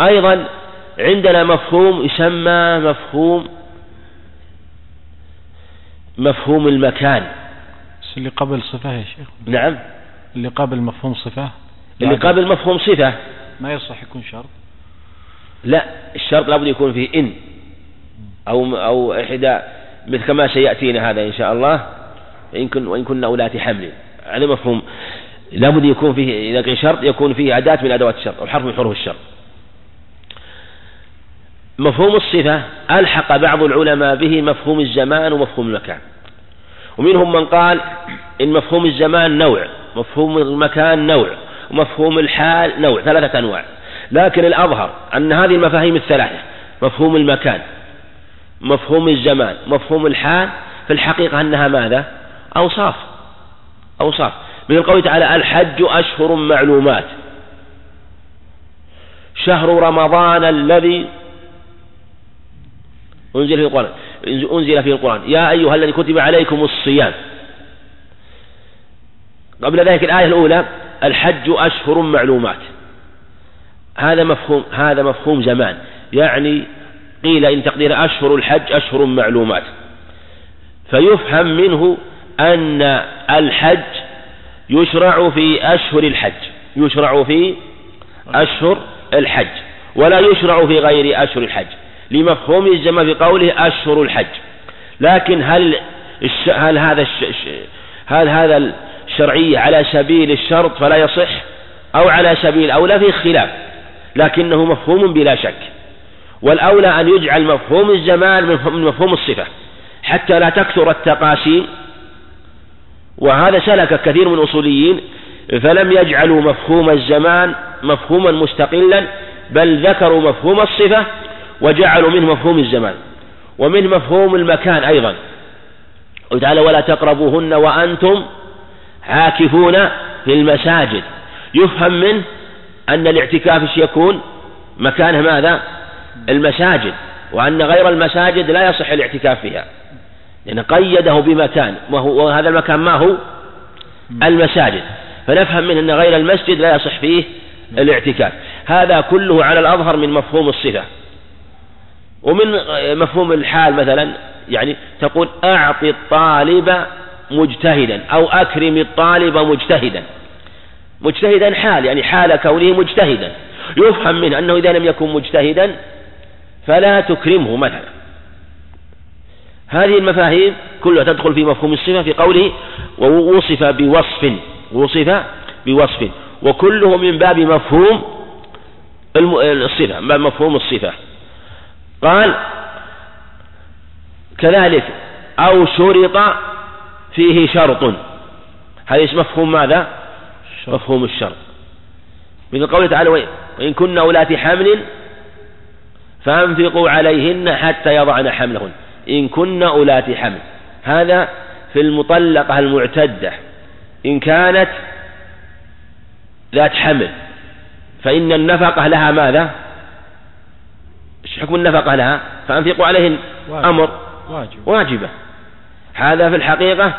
أيضا عندنا مفهوم يسمى مفهوم مفهوم المكان. اللي قبل صفة يا شيخ. نعم. اللي قبل مفهوم صفة؟ اللي قبل مفهوم صفة. ما يصح يكون شرط؟ لا الشرط لابد يكون فيه إن. أو أو إحدى مثل كما سيأتينا هذا إن شاء الله إن كن وإن كنا أولات حمل. هذا مفهوم. لابد يكون فيه إذا كان شرط يكون فيه أداة من أدوات الشرط أو حرف من حروف الشرط. مفهوم الصفة ألحق بعض العلماء به مفهوم الزمان ومفهوم المكان. ومنهم من قال إن مفهوم الزمان نوع مفهوم المكان نوع ومفهوم الحال نوع ثلاثة أنواع. لكن الأظهر أن هذه المفاهيم الثلاثة مفهوم المكان. مفهوم الزمان مفهوم الحال في الحقيقة أنها ماذا؟ أوصاف. أوصاف. مثل قوله تعالى الحج أشهر معلومات. شهر رمضان الذي أنزل في القرآن أنزل في القرآن. يا أيها الذي كتب عليكم الصيام. قبل ذلك الآية الأولى الحج أشهر معلومات. هذا مفهوم هذا مفهوم زمان يعني قيل إن تقدير أشهر الحج أشهر معلومات. فيفهم منه أن الحج يشرع في أشهر الحج يشرع في أشهر الحج ولا يشرع في غير أشهر الحج. لمفهوم الجمع في قوله أشهر الحج. لكن هل الش... هل هذا الش... هل هذا الشرعية على سبيل الشرط فلا يصح؟ أو على سبيل أو لا في خلاف. لكنه مفهوم بلا شك. والأولى أن يجعل مفهوم الزمان من مفهوم الصفة حتى لا تكثر التقاسيم. وهذا سلك كثير من الأصوليين فلم يجعلوا مفهوم الزمان مفهوما مستقلا بل ذكروا مفهوم الصفة وجعلوا منه مفهوم الزمان ومن مفهوم المكان أيضا. وتعالى ولا تقربوهن وأنتم عاكفون في المساجد. يفهم منه أن الاعتكاف يكون مكانها ماذا؟ المساجد وأن غير المساجد لا يصح الاعتكاف فيها. لأن قيده بمكان وهذا المكان ما هو؟ المساجد. فنفهم منه أن غير المسجد لا يصح فيه الاعتكاف. هذا كله على الأظهر من مفهوم الصفة. ومن مفهوم الحال مثلا يعني تقول أعط الطالب مجتهدا أو أكرم الطالب مجتهدا. مجتهدا حال يعني حال كونه مجتهدا. يفهم منه أنه إذا لم يكن مجتهدا فلا تكرمه مثلا. هذه المفاهيم كلها تدخل في مفهوم الصفة في قوله ووصف بوصف وصف بوصف. وكله من باب مفهوم الصفة باب مفهوم الصفة. قال كذلك أو شرط فيه شرط. هذا مفهوم ماذا؟ مفهوم الشرط. مثل قوله تعالى وإن كن أولاة حمل فأنفقوا عليهن حتى يضعن حملهن. إن كن أولاة حمل. هذا في المطلقة المعتدة. إن كانت ذات حمل. فإن النفقة لها ماذا؟ إيش حكم النفقة لها؟ فأنفقوا عليهن. أمر. واجب. واجبة. هذا في الحقيقة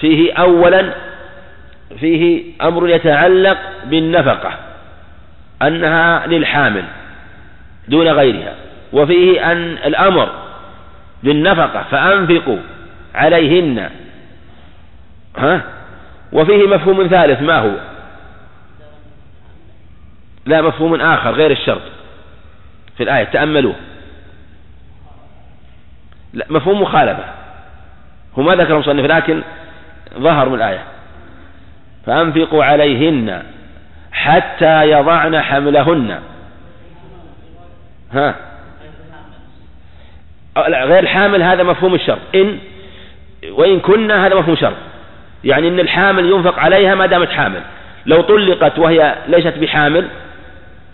فيه أولا فيه أمر يتعلق بالنفقة أنها للحامل. دون غيرها. وفيه أن الأمر بالنفقة فأنفقوا عليهن. ها؟ وفيه مفهوم ثالث ما هو؟ لا مفهوم آخر غير الشرط. في الآية تأملوه. لا مفهوم مخالفة. هو ما ذكر المصنف لكن ظهر من الآية. فأنفقوا عليهن حتى يضعن حملهن. ها. غير حامل هذا مفهوم الشرط إن وإن كنا هذا مفهوم شرط يعني إن الحامل ينفق عليها ما دامت حامل. لو طلقت وهي ليست بحامل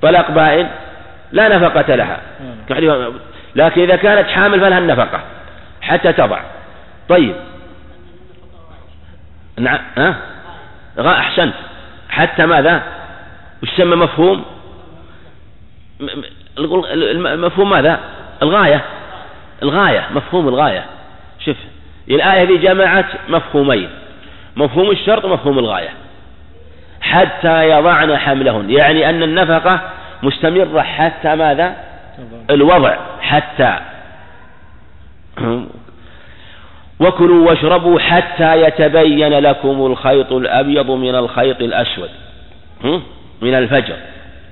طلاق بائن لا نفقة لها. لكن إذا كانت حامل فلها النفقة حتى تضع. طيب. نعم ها؟ أحسنت. حتى ماذا؟ وش مفهوم؟ مفهوم ماذا؟ الغاية. الغاية مفهوم الغاية. شوف الآية هذه جمعت مفهومين. مفهوم الشرط ومفهوم الغاية. حتى يضعن حملهن. يعني أن النفقة مستمرة حتى ماذا؟ الوضع. حتى. وكلوا واشربوا حتى يتبين لكم الخيط الأبيض من الخيط الأسود. من الفجر.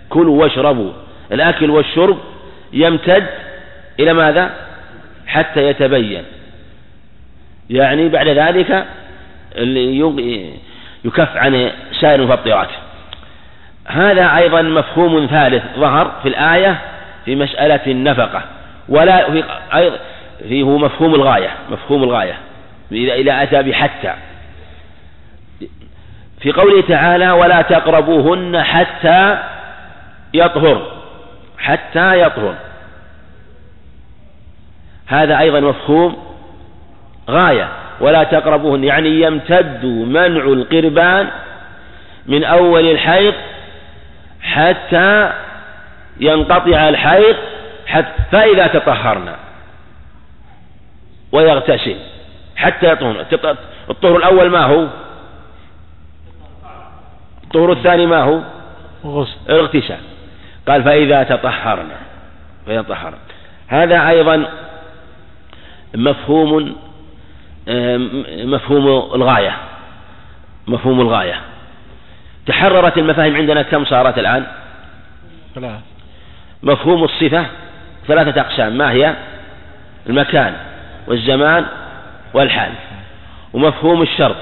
كلوا واشربوا. الأكل والشرب يمتد إلى ماذا؟ حتى يتبين. يعني بعد ذلك يكف عن سائر المفطرات هذا أيضا مفهوم ثالث ظهر في الآية في مسألة النفقة. ولا في أيضا فيه مفهوم الغاية مفهوم الغاية. إذا أتى بحتى. في قوله تعالى ولا تقربوهن حتى يطهر حتى يطهر. هذا أيضا مفهوم غاية ولا تقربوهن. يعني يمتد منع القربان من أول الحيض حتى ينقطع الحيض حتى فإذا تطهرنا ويغتسل حتى يطهر الطهر الأول ما هو؟ الطهر الثاني ما هو؟ الاغتسال. قال فإذا تطهرنا فإذا تطهرنا هذا أيضا مفهوم مفهوم الغاية مفهوم الغاية. تحررت المفاهيم عندنا كم صارت الآن؟ ثلاث. مفهوم الصفة ثلاثة أقسام ما هي؟ المكان والزمان والحال. ومفهوم الشرط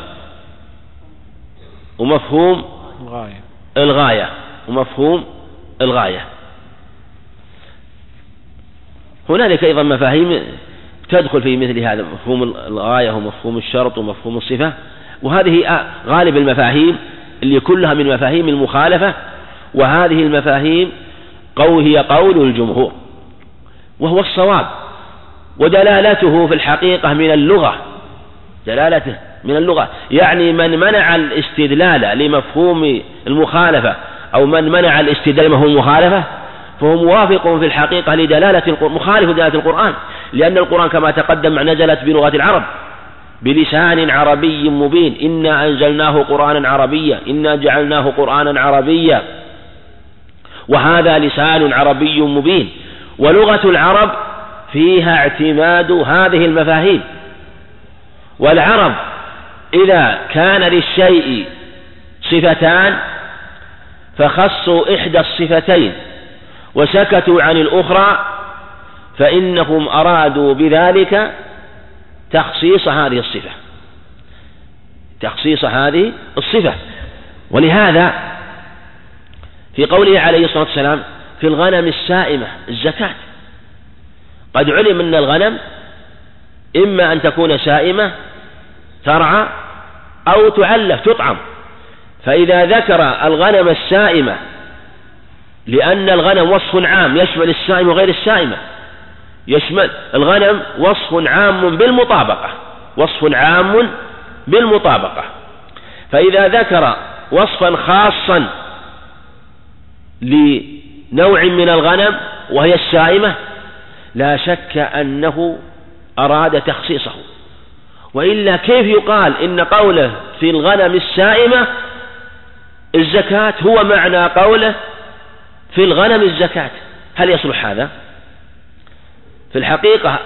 ومفهوم الغاية. الغاية ومفهوم الغاية. هنالك أيضا مفاهيم تدخل في مثل هذا مفهوم الغاية ومفهوم الشرط ومفهوم الصفة. وهذه غالب المفاهيم اللي كلها من مفاهيم المخالفة وهذه المفاهيم قول هي قول الجمهور. وهو الصواب. ودلالته في الحقيقة من اللغة. دلالته من اللغة. يعني من منع الاستدلال لمفهوم المخالفة أو من منع الاستدلال لمفهوم المخالفة فهو موافق في الحقيقة لدلالة القرآن مخالف لدلالة القرآن لأن القرآن كما تقدم نزلت بلغة العرب بلسان عربي مبين إنا أنزلناه قرآنا عربيا إنا جعلناه قرآنا عربيا وهذا لسان عربي مبين ولغة العرب فيها اعتماد هذه المفاهيم والعرب إذا كان للشيء صفتان فخصوا إحدى الصفتين وسكتوا عن الأخرى فإنهم أرادوا بذلك تخصيص هذه الصفة. تخصيص هذه الصفة. ولهذا في قوله عليه الصلاة والسلام في الغنم السائمة الزكاة. قد علم أن الغنم إما أن تكون سائمة ترعى أو تعلف تطعم. فإذا ذكر الغنم السائمة لأن الغنم وصف عام يشمل السائم وغير السائمة. يشمل الغنم وصف عام بالمطابقة وصف عام بالمطابقة. فإذا ذكر وصفا خاصا لنوع من الغنم وهي السائمة لا شك أنه أراد تخصيصه. وإلا كيف يقال إن قوله في الغنم السائمة الزكاة هو معنى قوله في الغنم الزكاة. هل يصلح هذا؟ في الحقيقة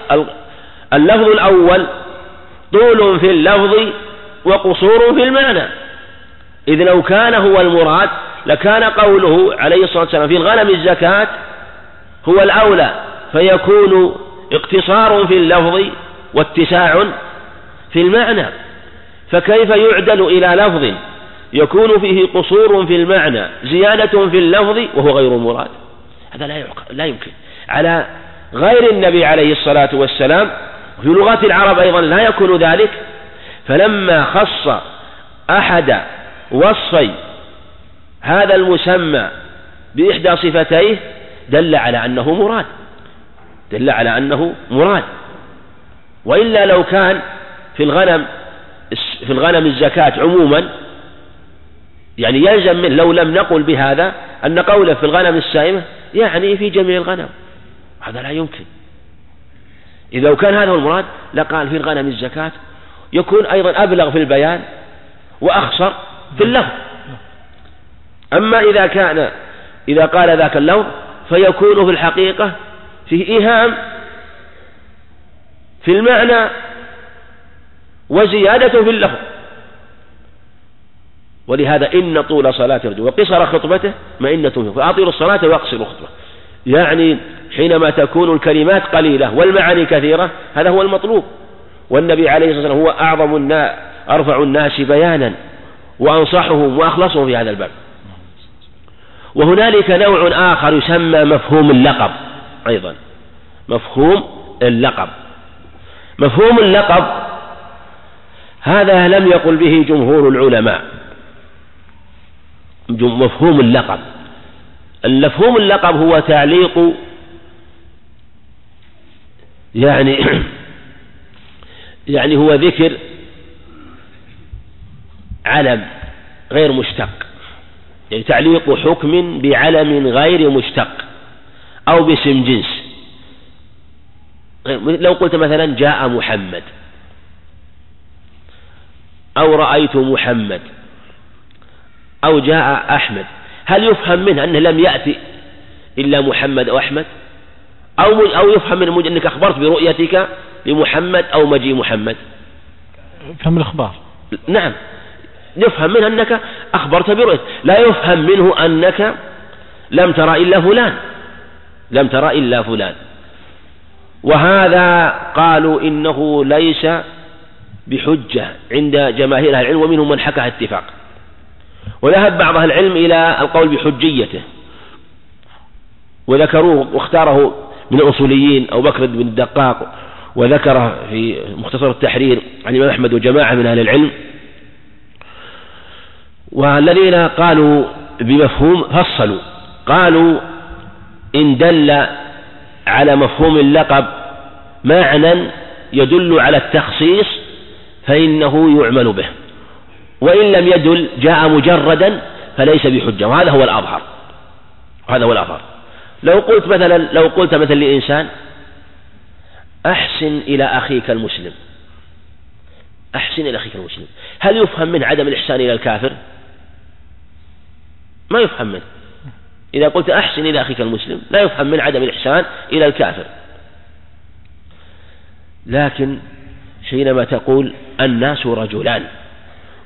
اللفظ الأول طول في اللفظ وقصور في المعنى. إذ لو كان هو المراد لكان قوله عليه الصلاة والسلام في الغنم الزكاة هو الأولى فيكون اقتصار في اللفظ واتساع في المعنى. فكيف يعدل إلى لفظ؟ يكون فيه قصور في المعنى زيادة في اللفظ وهو غير مراد. هذا لا لا يمكن. على غير النبي عليه الصلاة والسلام في لغة العرب أيضا لا يكون ذلك. فلما خص أحد وصفي هذا المسمى بإحدى صفتيه دل على أنه مراد. دل على أنه مراد. وإلا لو كان في الغنم في الغنم الزكاة عموما يعني يلزم من لو لم نقل بهذا أن قوله في الغنم السائمة يعني في جميع الغنم. هذا لا يمكن. إذا لو كان هذا هو المراد لقال في الغنم الزكاة يكون أيضا أبلغ في البيان وأخصر في اللفظ أما إذا كان إذا قال ذاك اللفظ فيكون في الحقيقة فيه إيهام في المعنى وزيادة في اللفظ. ولهذا إن طول صلاة الرجل وقصر خطبته مئنة فيه فأطيلوا الصلاة وأقصروا الخطبة. يعني حينما تكون الكلمات قليلة والمعاني كثيرة هذا هو المطلوب. والنبي عليه الصلاة والسلام هو أعظم الناس أرفع الناس بيانا وأنصحهم وأخلصهم في هذا الباب. وهنالك نوع آخر يسمى مفهوم اللقب أيضا. مفهوم اللقب. مفهوم اللقب هذا لم يقل به جمهور العلماء. مفهوم اللقب. المفهوم اللقب هو تعليق يعني يعني هو ذكر علم غير مشتق. يعني تعليق حكم بعلم غير مشتق أو باسم جنس. لو قلت مثلا جاء محمد أو رأيت محمد أو جاء أحمد. هل يفهم منه أنه لم يأتي إلا محمد أو أحمد؟ أو أو يفهم من أنك أخبرت برؤيتك لمحمد أو مجيء محمد؟ فهم الإخبار. نعم. يفهم منه أنك أخبرت برؤية لا يفهم منه أنك لم ترى إلا فلان. لم ترى إلا فلان. وهذا قالوا إنه ليس بحجة عند جماهير أهل العلم ومنهم من حكى اتفاق وذهب بعض أهل العلم إلى القول بحجيته. وذكروه واختاره من الأصوليين أو بكر بن الدقاق وذكره في مختصر التحرير عن الإمام أحمد وجماعة من أهل العلم. والذين قالوا بمفهوم فصلوا. قالوا إن دل على مفهوم اللقب معنى يدل على التخصيص فإنه يعمل به. وإن لم يدل جاء مجردا فليس بحجة وهذا هو الأظهر. هذا هو الأظهر. لو قلت مثلا لو قلت مثلا لإنسان أحسن إلى أخيك المسلم. أحسن إلى أخيك المسلم. هل يفهم من عدم الإحسان إلى الكافر؟ ما يفهم منه. إذا قلت أحسن إلى أخيك المسلم لا يفهم من عدم الإحسان إلى الكافر. لكن حينما تقول الناس رجلان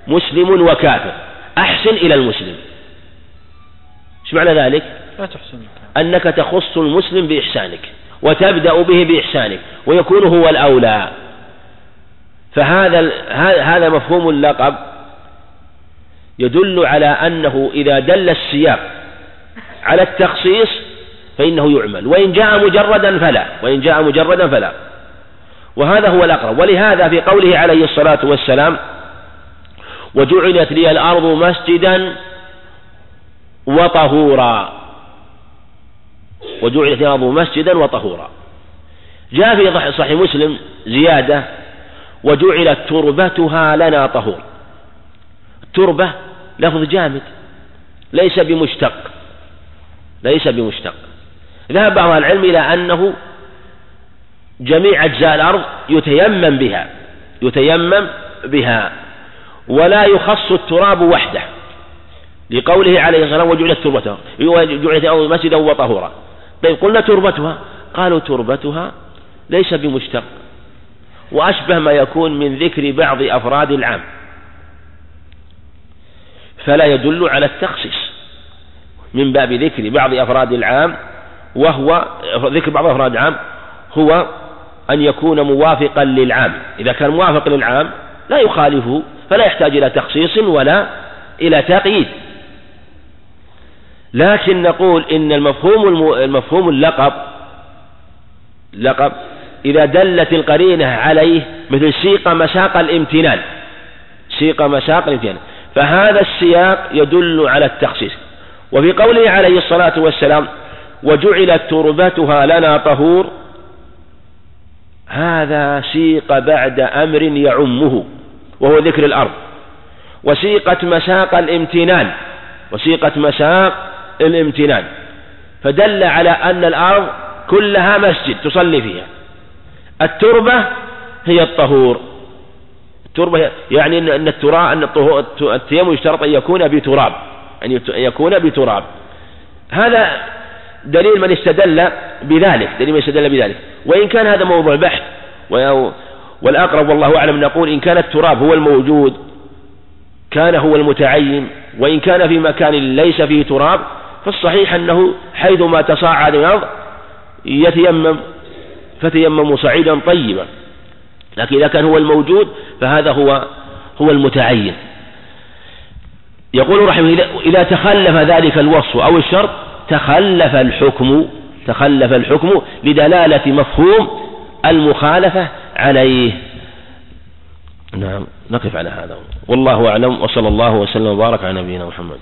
مسلم وكافر. أحسن إلى المسلم. إيش معنى ذلك؟ لا تحسن أنك تخص المسلم بإحسانك وتبدأ به بإحسانك ويكون هو الأولى. فهذا هذا مفهوم اللقب يدل على أنه إذا دل السياق على التخصيص فإنه يعمل. وإن جاء مجردا فلا. وإن جاء مجردا فلا. وهذا هو الأقرب. ولهذا في قوله عليه الصلاة والسلام وجعلت لي الأرض مسجدا وطهورا. وجعلت الأرض مسجدا وطهورا. جاء في صحيح مسلم زيادة وجعلت تربتها لنا طهور. التربة لفظ جامد ليس بمشتق ليس بمشتق. ذهب بعض العلم إلى أنه جميع أجزاء الأرض يتيمم بها يتيمم بها. ولا يخص التراب وحده لقوله عليه الصلاة والسلام وجعلت تربتها. وجعلت مسجدا وطهورا. طيب قلنا تربتها. قالوا تربتها ليس بمشتق. وأشبه ما يكون من ذكر بعض أفراد العام. فلا يدل على التخصيص من باب ذكر بعض أفراد العام وهو ذكر بعض أفراد العام هو أن يكون موافقا للعام. إذا كان موافق للعام لا يخالفه فلا يحتاج إلى تخصيص ولا إلى تقييد لكن نقول إن المفهوم المفهوم اللقب لقب إذا دلت القرينة عليه مثل سيق مساق الامتنان سيق مساق الامتنان فهذا السياق يدل على التخصيص. وفي قوله عليه الصلاة والسلام وجعلت تربتها لنا طهور هذا سيق بعد أمر يعمه. وهو ذكر الأرض. وسيقت مساق الامتنان وسيقت مساق الامتنان. فدل على أن الأرض كلها مسجد تصلي فيها. التربة هي الطهور. التربة يعني أن التراب أن التيمم يشترط أن يكون بتراب. أن يكون بتراب. هذا دليل من استدل بذلك. دليل من استدل بذلك. وإن كان هذا موضوع بحث والأقرب والله أعلم نقول إن كان التراب هو الموجود كان هو المتعين وإن كان في مكان ليس فيه تراب فالصحيح أنه حيثما تصاعد الأرض يتيمم فتيمموا صعيدا طيبا. لكن إذا كان هو الموجود فهذا هو هو المتعين. يقول رحمه إذا تخلف ذلك الوصف أو الشرط تخلف الحكم تخلف الحكم لدلالة مفهوم المخالفة عليه. نعم نقف على هذا. والله أعلم وصلى الله وسلم وبارك على نبينا محمد.